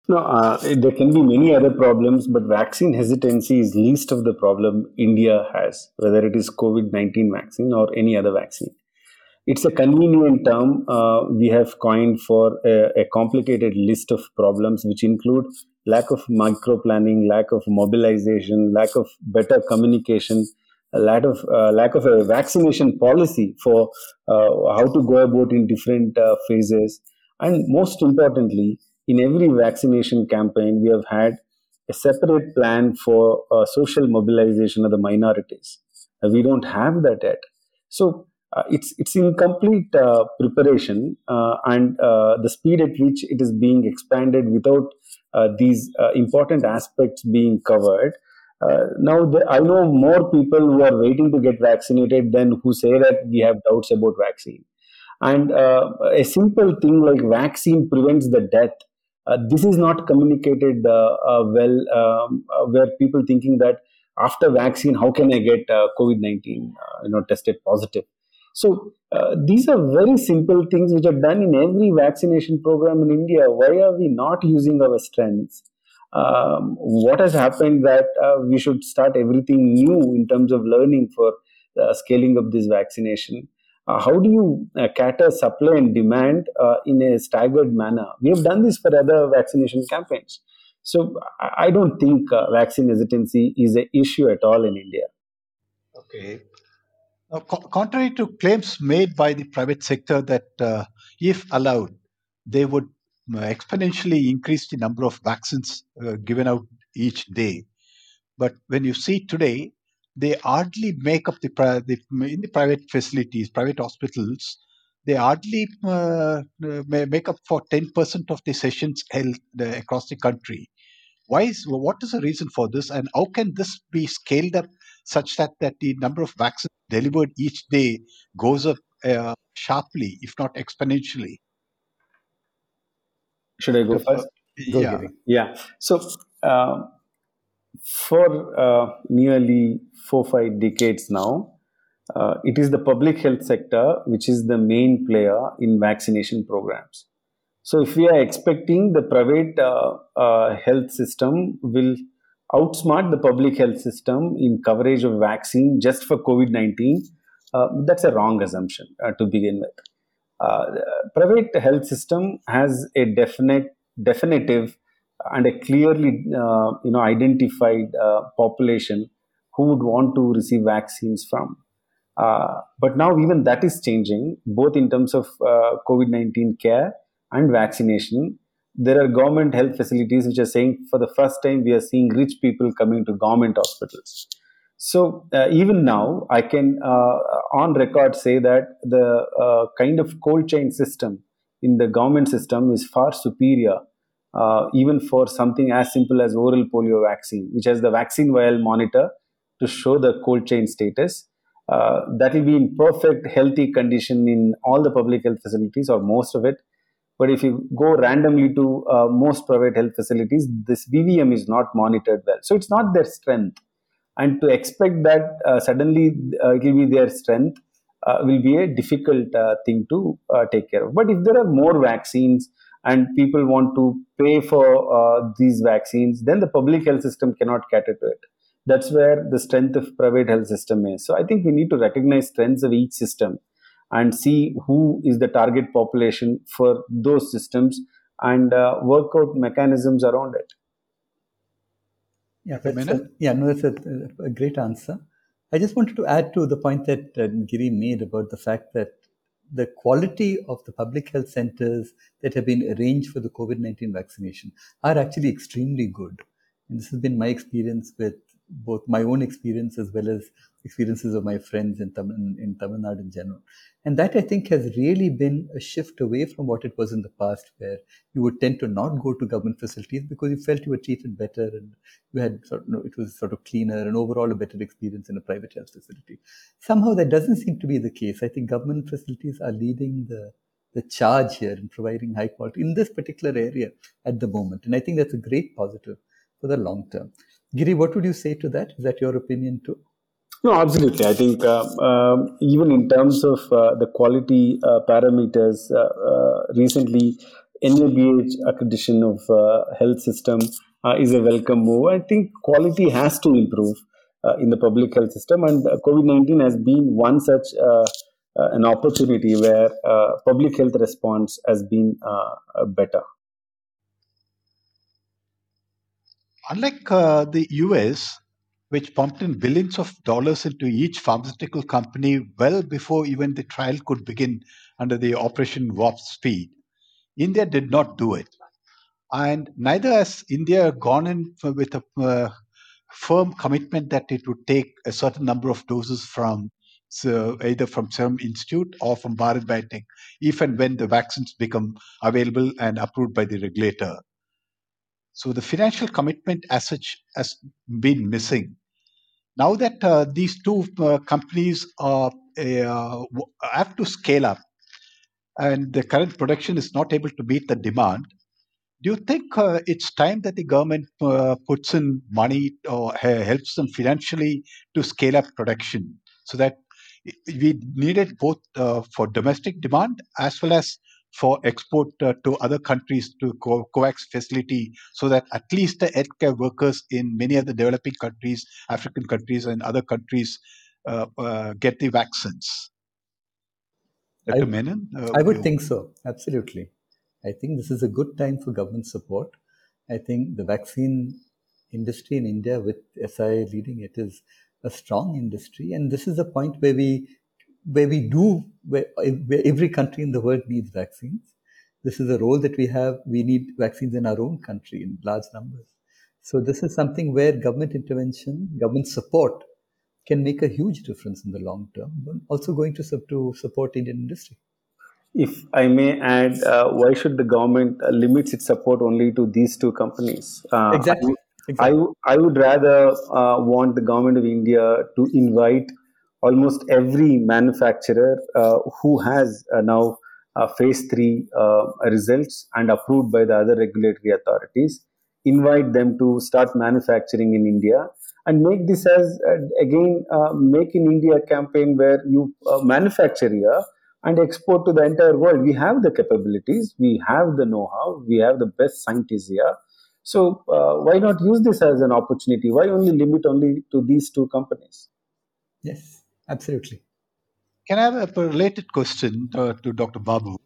No, uh, there can be many other problems, but vaccine hesitancy is least of the problem India has, whether it is COVID 19 vaccine or any other vaccine. It's a convenient term uh, we have coined for a, a, complicated list of problems, which include lack of micro planning, lack of mobilization, lack of better communication, a lack of uh, lack of a vaccination policy for uh, how to go about in different uh, phases, and most importantly, in every vaccination campaign, we have had a separate plan for uh, social mobilization of the minorities. We don't have that yet. So uh, it's it's incomplete uh, preparation uh, and uh, the speed at which it is being expanded without these important aspects being covered. now, the, I know more people who are waiting to get vaccinated than who say that we have doubts about vaccine. And a simple thing like vaccine prevents the death uh, this is not communicated uh, uh, well, um, where people thinking that after vaccine, how can I get COVID nineteen? you know, tested positive. So uh, these are very simple things which are done in every vaccination program in India. Why are we not using our strengths? Um, what has happened that uh, we should start everything new in terms of learning for uh, scaling up this vaccination? Uh, how do you uh, cater supply and demand uh, in a staggered manner? We have done this for other vaccination campaigns. So I don't think vaccine hesitancy is an issue at all in India. Okay. Co- contrary to claims made by the private sector that uh, if allowed, they would uh, exponentially increase the number of vaccines given out each day. But when you see today, they hardly make up the, the in the private facilities, private hospitals. They hardly uh, uh make up for 10% of the sessions held uh, across the country. Why is what is the reason for this, and how can this be scaled up such that that the number of vaccines delivered each day goes up uh, sharply, if not exponentially? Should I go first? yeah. Yeah. So. Uh, for uh, nearly four five decades now, uh, it is the public health sector which is the main player in vaccination programs. So, if we are expecting the private uh, uh health system will outsmart the public health system in coverage of vaccine just for COVID 19, uh, that's a wrong assumption uh, to begin with. private health system has a definite definitive and a clearly uh, you know identified uh, population who would want to receive vaccines from. Uh, but now even that is changing, both in terms of uh, COVID nineteen care and vaccination. There are government health facilities which are saying for the first time we are seeing rich people coming to government hospitals. So uh, even now, I can uh, on record say that the kind of cold chain system in the government system is far superior uh, even for something as simple as oral polio vaccine, which has the vaccine vial monitor to show the cold chain status. Uh, that will be in perfect healthy condition in all the public health facilities or most of it. But if you go randomly to uh, most private health facilities, this VVM is not monitored well. So it's not their strength. And to expect that uh, suddenly uh, it will be their strength uh, will be a difficult thing to take care of. But if there are more vaccines, and people want to pay for uh, these vaccines, then the public health system cannot cater to it. That's where the strength of private health system is. So I think we need to recognize strengths of each system and see who is the target population for those systems and uh, work out mechanisms around it. Yeah, that's a, yeah, no, that's a, a, great answer. I just wanted to add to the point that uh, Giri made about the fact that the quality of the public health centers that have been arranged for the COVID 19 vaccination are actually extremely good. And this has been my experience with both my own experience as well as experiences of my friends in Tamil, in Tamil Nadu in general. And that I think has really been a shift away from what it was in the past, where you would tend to not go to government facilities because you felt you were treated better and you had sort of, it was sort of cleaner and overall a better experience in a private health facility. Somehow that doesn't seem to be the case. I think government facilities are leading the the charge here in providing high quality in this particular area at the moment. And I think that's a great positive for the long term. Giri, what would you say to that? Is that your opinion too? No, absolutely. I think uh, um, even in terms of uh, the quality uh, parameters, uh, uh, recently NABH accreditation of uh, health system is a welcome move. I think quality has to improve in the public health system, and COVID nineteen has been one such an opportunity where public health response has been better. Unlike uh, the US, which pumped in billions of dollars into each pharmaceutical company well before even the trial could begin under the Operation Warp Speed, India did not do it. And neither has India gone in with a uh, firm commitment that it would take a certain number of doses from so either from Serum Institute or from Bharat Biotech, if and when the vaccines become available and approved by the regulator. So the financial commitment as such has been missing. Now that uh, these two uh, companies are, uh, have to scale up and the current production is not able to meet the demand, do you think uh, it's time that the government uh, puts in money or helps them financially to scale up production so that we need it both uh, for domestic demand as well as for export uh, to other countries to co- COVAX facility so that at least the healthcare workers in many of the developing countries, African countries, and other countries uh, uh, get the vaccines. Dr. I, Menon? Uh, I would you... think so, absolutely. I think this is a good time for government support. I think the vaccine industry in India, with SI leading it, is a strong industry. And this is a point where we where we do, where, where every country in the world needs vaccines. This is a role that we have. We need vaccines in our own country in large numbers. So this is something where government intervention, government support can make a huge difference in the long term, but also going to, to support Indian industry. If I may add, uh, why should the government uh, limit its support only to these two companies? Uh, exactly. exactly. I, I would rather uh, want the government of India to invite almost every manufacturer uh, who has uh, now uh, phase 3 results and approved by the other regulatory authorities invite them to start manufacturing in india and make this as again make in india campaign where you manufacture here and export to the entire world. We have the capabilities, we have the know how, we have the best scientists here. So, uh, why not use this as an opportunity? Why only limit only to these two companies? Yes. Absolutely. Can I have a related question uh, to Dr. Babu?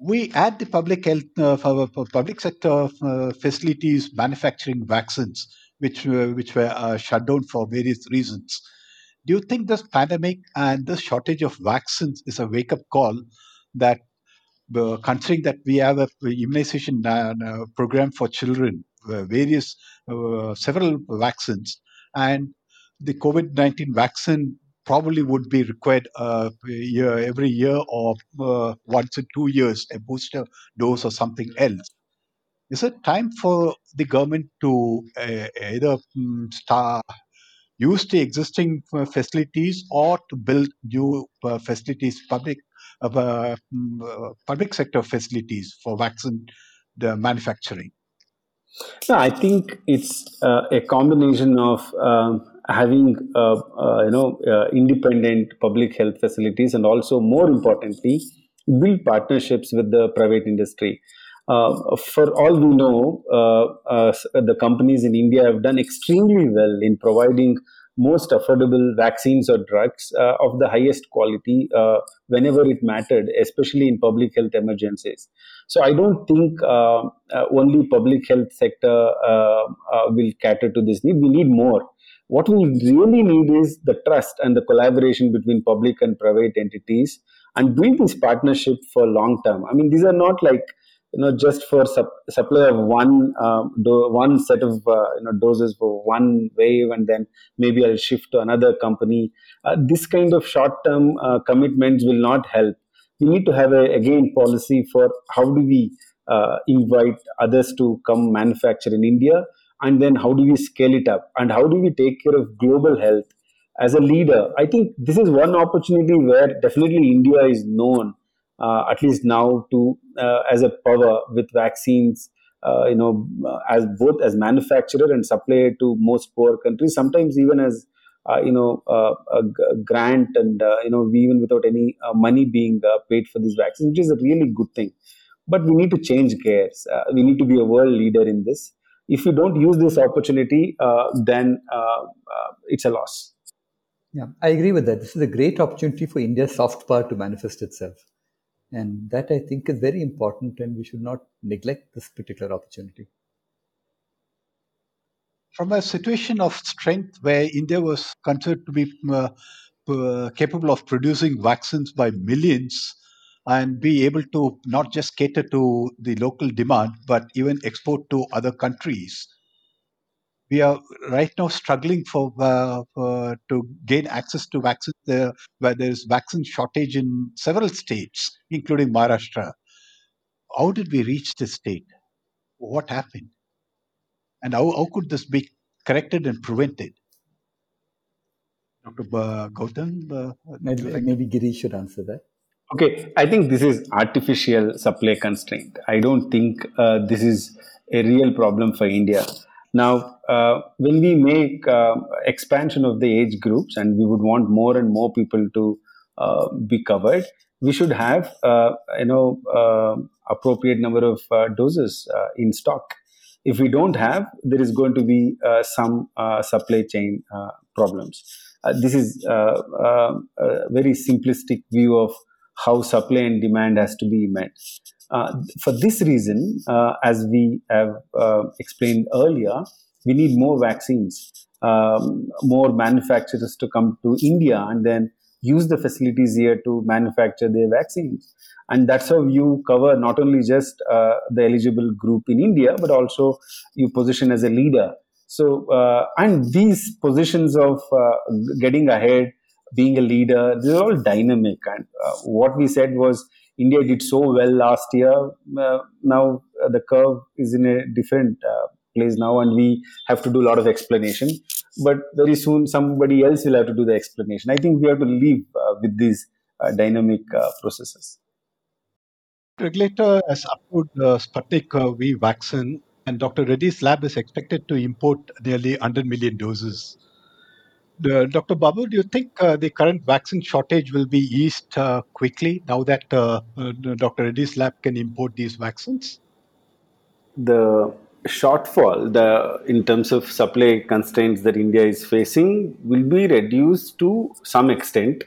We at the public health, uh, for, for public sector uh, facilities manufacturing vaccines, which uh, which were uh, shut down for various reasons. Do you think this pandemic and this shortage of vaccines is a wake up call that, uh, considering that we have a immunization program for children, various several vaccines, and the COVID 19 vaccine probably would be required uh, year, every year or uh, once in two years, a booster dose or something else. Is it time for the government to uh, either um, start, use the existing uh, facilities or to build new uh, facilities, public uh, mm, public sector facilities for vaccine manufacturing? No, I think it's a combination of um, having uh, uh, you know uh, independent public health facilities and also more importantly build partnerships with the private industry uh, for all we know uh, uh, the companies in india have done extremely well in providing most affordable vaccines or drugs of the highest quality whenever it mattered, especially in public health emergencies. So I don't think only public health sector will cater to this need. We need more. What we really need is the trust and the collaboration between public and private entities and build this partnership for long term. I mean, these are not like you know just for sup- supply of one uh, do- one set of uh, you know doses for one wave and then maybe i'll shift to another company. Uh, this kind of short term uh, commitments will not help. We need to have a again policy for how do we uh, invite others to come manufacture in india and then how do we scale it up? And how do we take care of global health as a leader? I think this is one opportunity where definitely india is known uh, at least now to uh, as a power with vaccines uh, you know as both as manufacturer and supplier to most poor countries sometimes even as uh, you know uh, a grant and uh, you know even without any money being paid for these vaccines which is a really good thing. But we need to change gears. We need to be a world leader in this if you don't use this opportunity then it's a loss. Yeah i agree with that. This is a great opportunity for india's soft power to manifest itself. And that I think is very important, and we should not neglect this particular opportunity. From a situation of strength where India was considered to be uh, uh, capable of producing vaccines by millions and be able to not just cater to the local demand, but even export to other countries, we are right now struggling for, uh, for to gain access to vaccines there, where there is vaccine shortage in several states, including Maharashtra. How did we reach this state? What happened? And how, how could this be corrected and prevented? Dr. Uh, Gautam? Uh, maybe, maybe Giri should answer that. Okay, I think this is artificial supply constraint. I don't think uh, this is a real problem for India. Now, uh, when we make uh, expansion of the age groups and we would want more and more people to uh, be covered, we should have uh, you know uh, appropriate number of doses in stock. If we don't have, there is going to be some supply chain problems. this is a very simplistic view of how supply and demand has to be met. Uh, for this reason, uh, as we have uh, explained earlier, we need more vaccines, um, more manufacturers to come to India and then use the facilities here to manufacture their vaccines. And that's how you cover not only just uh, the eligible group in India, but also you position as a leader. So, uh, and these positions of uh, getting ahead, being a leader, they're all dynamic. And what we said was India did so well last year. Uh, now uh, the curve is in a different uh, place now, and we have to do a lot of explanation. But very soon, somebody else will have to do the explanation. I think we have to live uh, with these uh, dynamic uh, processes. Regulator has approved Sputnik V vaccine, and Dr. Reddy's lab is expected to import nearly 100 million doses uh, Dr. Babu, do you think uh, the current vaccine shortage will be eased uh, quickly now that uh, uh, Dr. Reddy's lab can import these vaccines? The shortfall, the in terms of supply constraints that India is facing, will be reduced to some extent.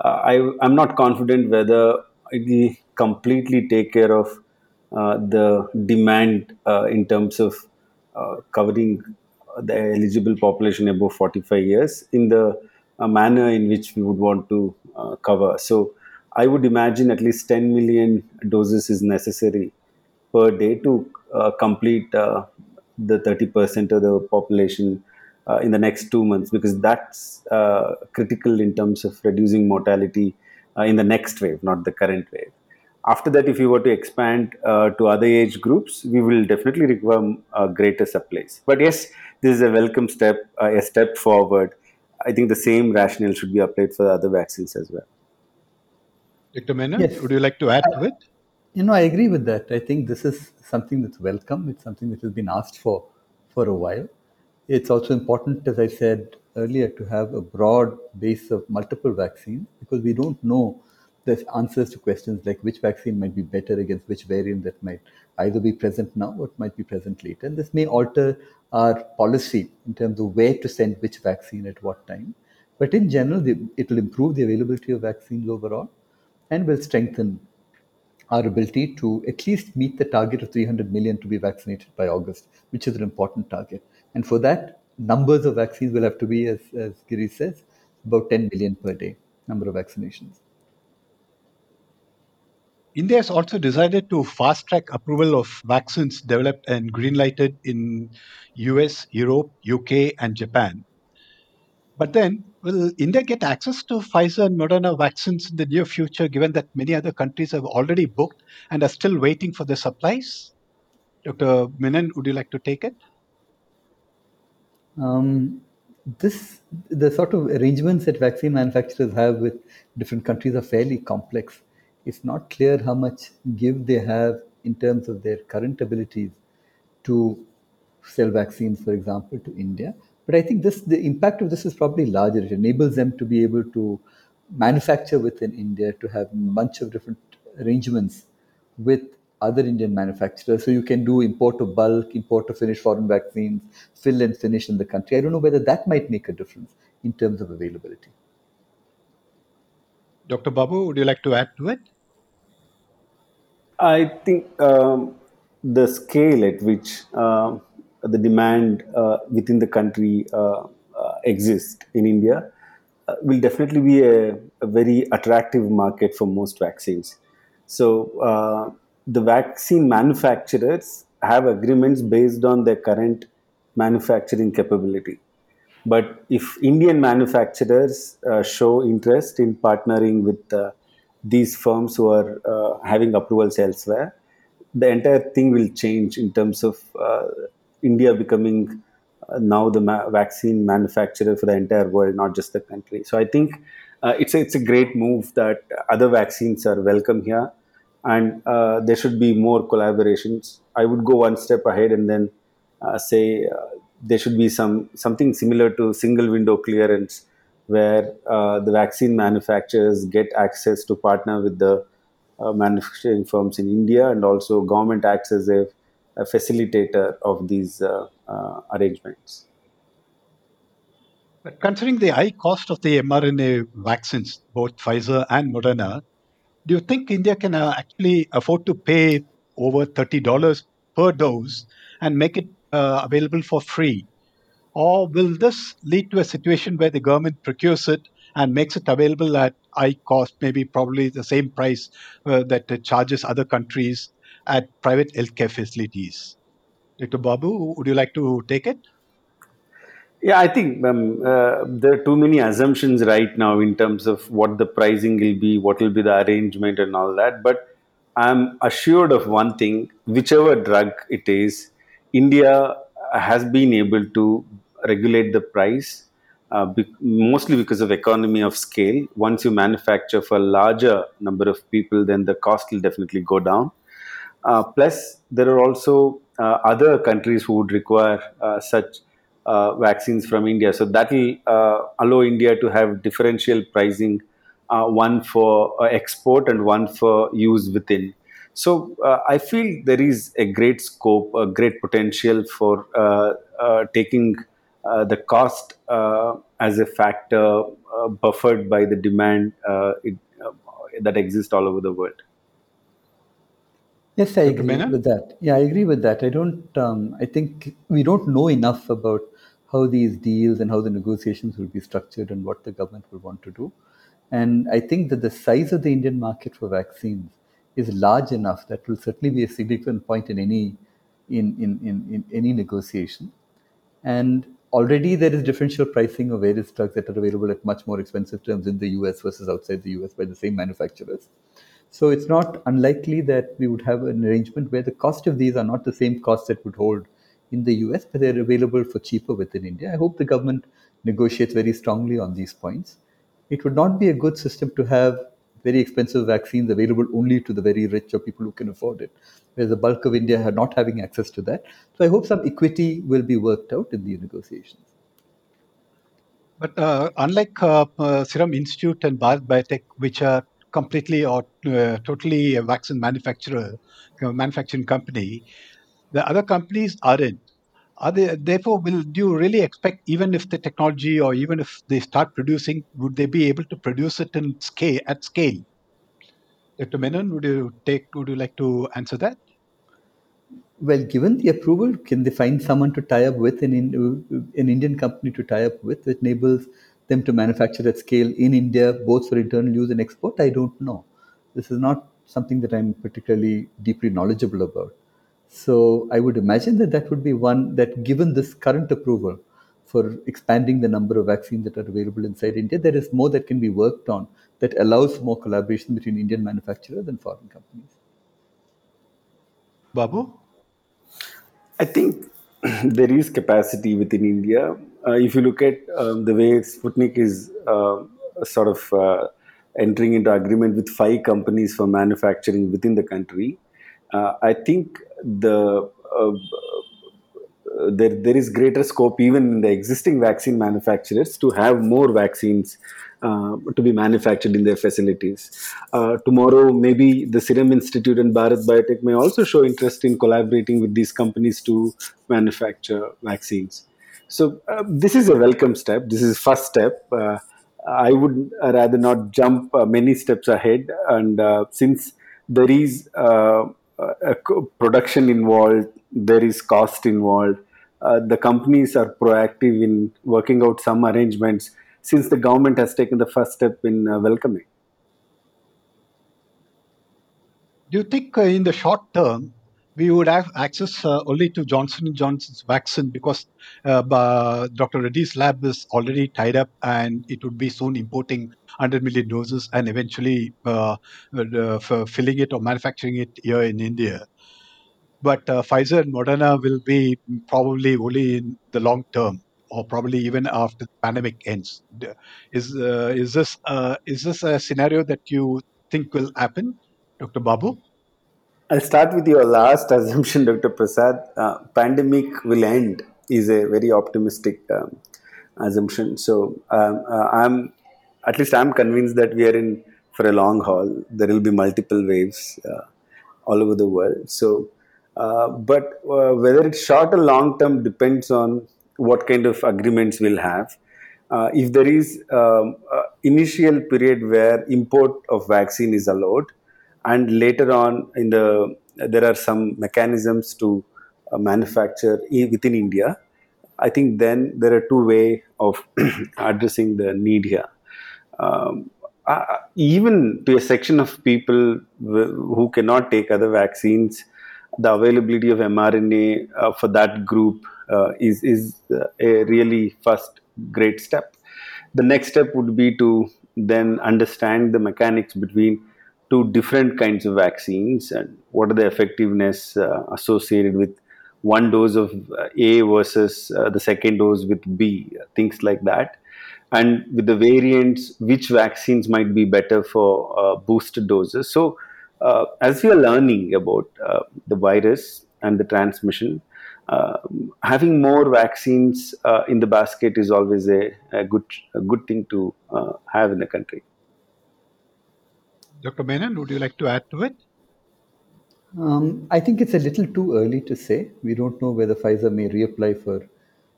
Uh, I, I'm not confident whether it will completely take care of the demand in terms of covering the eligible population above 45 years in the uh, manner in which we would want to uh, cover. So I would imagine at least 10 million doses is necessary per day to uh, complete uh, the 30% of the population uh, in the next two months because that's uh, critical in terms of reducing mortality in the next wave, not the current wave after that if we were to expand uh, to other age groups we will definitely require uh, greater supplies but yes this is a welcome step, uh, a step forward. I think the same rationale should be applied for other vaccines as well. Dr. Menon, yes. would you like to add to it? You know, I agree with that. I think this is something that's welcome. It's something that has been asked for for a while. It's also important, as I said earlier, to have a broad base of multiple vaccines because we don't know there's answers to questions like which vaccine might be better against which variant that might either be present now or might be present later. And this may alter our policy in terms of where to send which vaccine at what time. But in general, it will improve the availability of vaccines overall and will strengthen our ability to at least meet the target of 300 million to be vaccinated by August, which is an important target. And for that, numbers of vaccines will have to be, as, as Giri says, about 10 million per day, number of vaccinations. India has also decided to fast track approval of vaccines developed and green-lighted in US, Europe, UK, and Japan. But then, will India get access to Pfizer and Moderna vaccines in the near future, given that many other countries have already booked and are still waiting for the supplies? Dr. Menon, would you like to take it? Um, this the sort of arrangements that vaccine manufacturers have with different countries are fairly complex. It's not clear how much give they have in terms of their current abilities to sell vaccines, for example, to India. But I think this the impact of this is probably larger. It enables them to be able to manufacture within India, to have a bunch of different arrangements with other Indian manufacturers. So you can do import of bulk, import of finished foreign vaccines, fill and finish in the country. I don't know whether that might make a difference in terms of availability. Dr. Babu, would you like to add to it? I think um, the scale at which uh, the demand uh, within the country uh, uh exists in India uh, will definitely be a, a, very attractive market for most vaccines. So uh, the vaccine manufacturers have agreements based on their current manufacturing capability. But if Indian manufacturers show interest in partnering with these firms who are uh, having approvals elsewhere, the entire thing will change in terms of uh, India becoming uh, now the ma- vaccine manufacturer for the entire world, not just the country. So I think uh, it's a, it's a great move that other vaccines are welcome here, and uh, there should be more collaborations. I would go one step ahead and then say there should be some something similar to single window clearance where uh, the vaccine manufacturers get access to partner with the uh, manufacturing firms in India, and also government acts as a, a facilitator of these uh, uh arrangements. But considering the high cost of the mRNA vaccines, both Pfizer and Moderna, do you think India can uh, actually afford to pay over $30 per dose and make it uh, available for free or will this lead to a situation where the government procures it and makes it available at high cost, maybe probably the same price uh, that it charges other countries at private healthcare facilities? Dr. Babu, would you like to take it? Yeah, I think um, uh, there are too many assumptions right now in terms of what the pricing will be, what will be the arrangement, and all that. But I'm assured of one thing whichever drug it is, India has been able to regulate the price uh, be- mostly because of economy of scale. Once you manufacture for a larger number of people then the cost will definitely go down. Uh, plus there are also uh, other countries who would require uh, such uh, vaccines from india. So that will uh, allow india to have differential pricing one for export and one for use within. So i feel there is a great scope a great potential for taking the cost uh, as a factor uh, buffered by the demand it, that exists all over the world. Yes, I agree with that. Yeah, I agree with that. I don't. Um, I think we don't know enough about how these deals and how the negotiations will be structured and what the government will want to do. And I think that the size of the Indian market for vaccines is large enough that will certainly be a significant point in any in, in, in, in any negotiation. And already there is differential pricing of various drugs that are available at much more expensive terms in the US versus outside the US by the same manufacturers. So it's not unlikely that we would have an arrangement where the cost of these are not the same cost that would hold in the US, but they're available for cheaper within India. I hope the government negotiates very strongly on these points. It would not be a good system to have very expensive vaccines available only to the very rich or people who can afford it, whereas the bulk of India are not having access to that. So I hope some equity will be worked out in these negotiations. But uh, unlike uh, uh, Serum Institute and Bharat Biotech, which are completely or uh, totally a vaccine manufacturer, manufacturing company. The other companies aren't. Are they, therefore, will do you really expect, even if the technology or even if they start producing, would they be able to produce it in scale at scale? Dr. Menon, would you take? Would you like to answer that? Well, given the approval, can they find someone to tie up with an, an Indian company to tie up with that enables them to manufacture at scale in India, both for internal use and export? I don't know. This is not something that I'm particularly deeply knowledgeable about. So I would imagine that that would be one that, given this current approval for expanding the number of vaccines that are available inside India, there is more that can be worked on that allows more collaboration between Indian manufacturers and foreign companies. Babu? I think <clears throat> there is capacity within India. Uh, if you look at um, the way Sputnik is uh, sort of uh, entering into agreement with five companies for manufacturing within the country, uh, I think the uh, there, there is greater scope even in the existing vaccine manufacturers to have more vaccines uh, to be manufactured in their facilities. Uh, tomorrow, maybe the Serum Institute and Bharat Biotech may also show interest in collaborating with these companies to manufacture vaccines. So uh, this is a welcome step. This is first step. Uh, I would rather not jump uh, many steps ahead, and since there is production involved, there is cost involved. the companies are proactive in working out some arrangements since the government has taken the first step in uh, welcoming. Do you think uh, in the short term we would have access uh, only to Johnson & Johnson's vaccine because uh, Dr. Reddy's lab is already tied up and it would be soon importing 100 million doses and eventually uh, uh filling it or manufacturing it here in India. But uh, Pfizer and Moderna will be probably only in the long term or probably even after the pandemic ends. Is uh, is this uh, is this a scenario that you think will happen, Dr. Babu? I'll start with your last <laughs> assumption, Dr. Prasad. Uh, pandemic will end is a very optimistic um, assumption. So um, uh, I'm at least I'm convinced that we are in for a long haul. There will be multiple waves uh, all over the world. So. Uh, but whether it's short or long term depends on what kind of agreements we'll have. Uh, if there is um, initial period where import of vaccine is allowed, and later on in the there are some mechanisms to uh, manufacture within India. I think then there are two way of <clears throat> addressing the need here. Um, uh, even to a section of people who cannot take other vaccines, the availability of mRNA uh, for that group uh, is is uh, a really first great step. The next step would be to then understand the mechanics between two different kinds of vaccines and what are the effectiveness uh, associated with one dose of uh, A versus uh, the second dose with B, things like that. And with the variants, which vaccines might be better for uh, boosted doses. So, uh, as we are learning about the virus and the transmission, uh, having more vaccines uh, in the basket is always a, a good a good thing to uh, have in the country. Dr. Menon, would you like to add to it? Um, I think it's a little too early to say. We don't know whether Pfizer may reapply for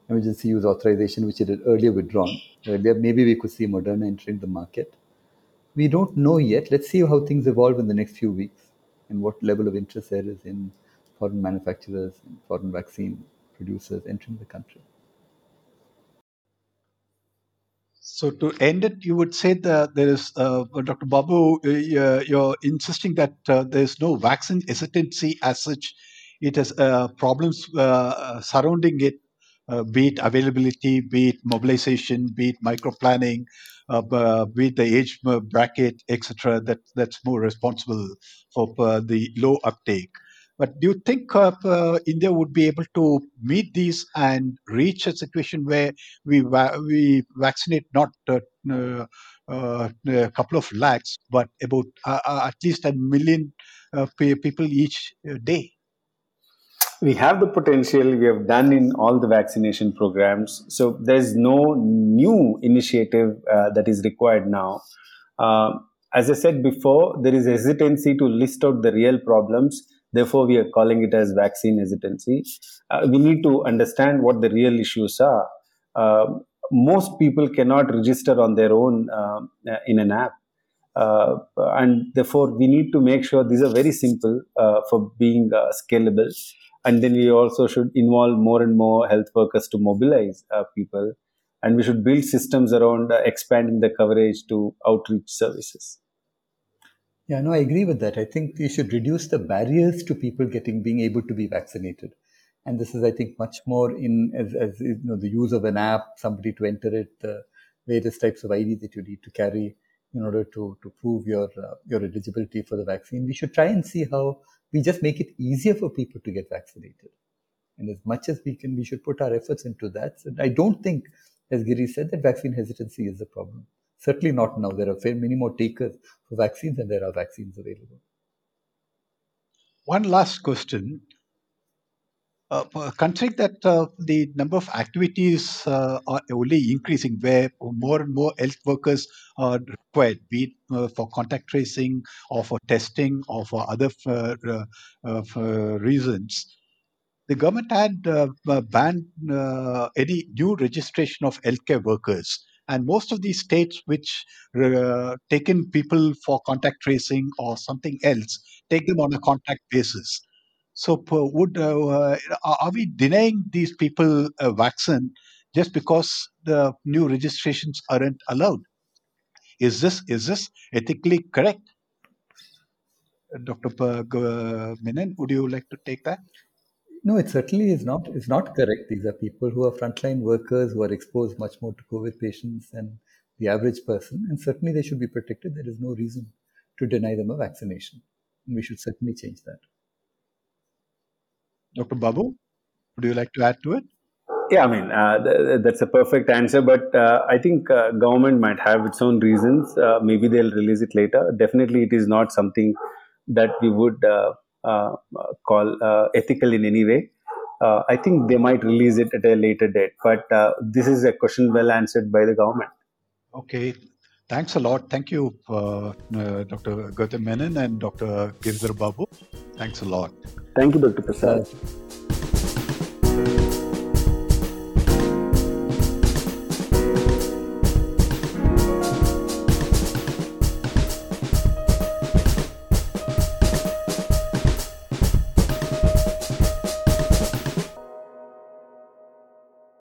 emergency use authorization, which it had earlier withdrawn. Earlier, maybe we could see Moderna entering the market. We don't know yet. Let's see how things evolve in the next few weeks and what level of interest there is in foreign manufacturers and foreign vaccine producers entering the country. So to end it, you would say that there is, uh, Dr. Babu, uh, you're insisting that uh, there is no vaccine hesitancy as such. It has uh, problems uh, surrounding it, uh, be it availability, be it mobilization, be it micro planning, be it the age bracket, etc. That that's more responsible for the low uptake. But do you think uh, uh, India would be able to meet these and reach a situation where we we vaccinate not uh, uh a couple of lakhs, but about uh, uh, at least a million people each day? We have the potential. We have done in all the vaccination programs. So there's no new initiative that is required now. as I said before, there is hesitancy to list out the real problems. Therefore, we are calling it as vaccine hesitancy. Uh, we need to understand what the real issues are. Uh, most people cannot register on their own uh, in an app. Uh, and therefore, we need to make sure these are very simple uh, for being uh, scalable. And then we also should involve more and more health workers to mobilize people and we should build systems around expanding the coverage to outreach services yeah no i agree with that. I think we should reduce the barriers to people getting being able to be vaccinated. And this is i think much more in as, as you know the use of an app somebody to enter it the various types of id that you need to carry in order to to prove your uh, your eligibility for the vaccine. We should try and see how we just make it easier for people to get vaccinated. And as much as we can we should put our efforts into that. So i don't think as Giri said, that vaccine hesitancy is a problem. Certainly not now. There are many more takers for vaccines than there are vaccines available. One last question. Uh, considering that uh, the number of activities uh, are only increasing, where more and more health workers are required, be it uh, for contact tracing or for testing or for other uh, uh, reasons, the government had banned any new registration of healthcare workers. And most of these states which uh, take in people for contact tracing or something else take them on a contact basis. So, would uh, are we denying these people a vaccine just because the new registrations aren't allowed? Is this is this ethically correct? Dr. Menon, would you like to take that? No, it certainly is not. It's not correct. These are people who are frontline workers who are exposed much more to COVID patients than the average person, and certainly they should be protected. There is no reason to deny them a vaccination. And we should certainly change that. Dr. Babu, would you like to add to it? Yeah, I mean uh, th- that's a perfect answer, but uh, I think uh, government might have its own reasons. Uh, maybe they'll release it later. Definitely, it is not something that we would uh, uh, call uh, ethical in any way. Uh, I think they might release it at a later date, but this is a question well answered by the government. Okay, Thanks a lot. Thank you, uh, uh, Dr. Gautam Menon and Dr. Giridhar Babu. Thanks a lot. Thank you, Dr. Prasad.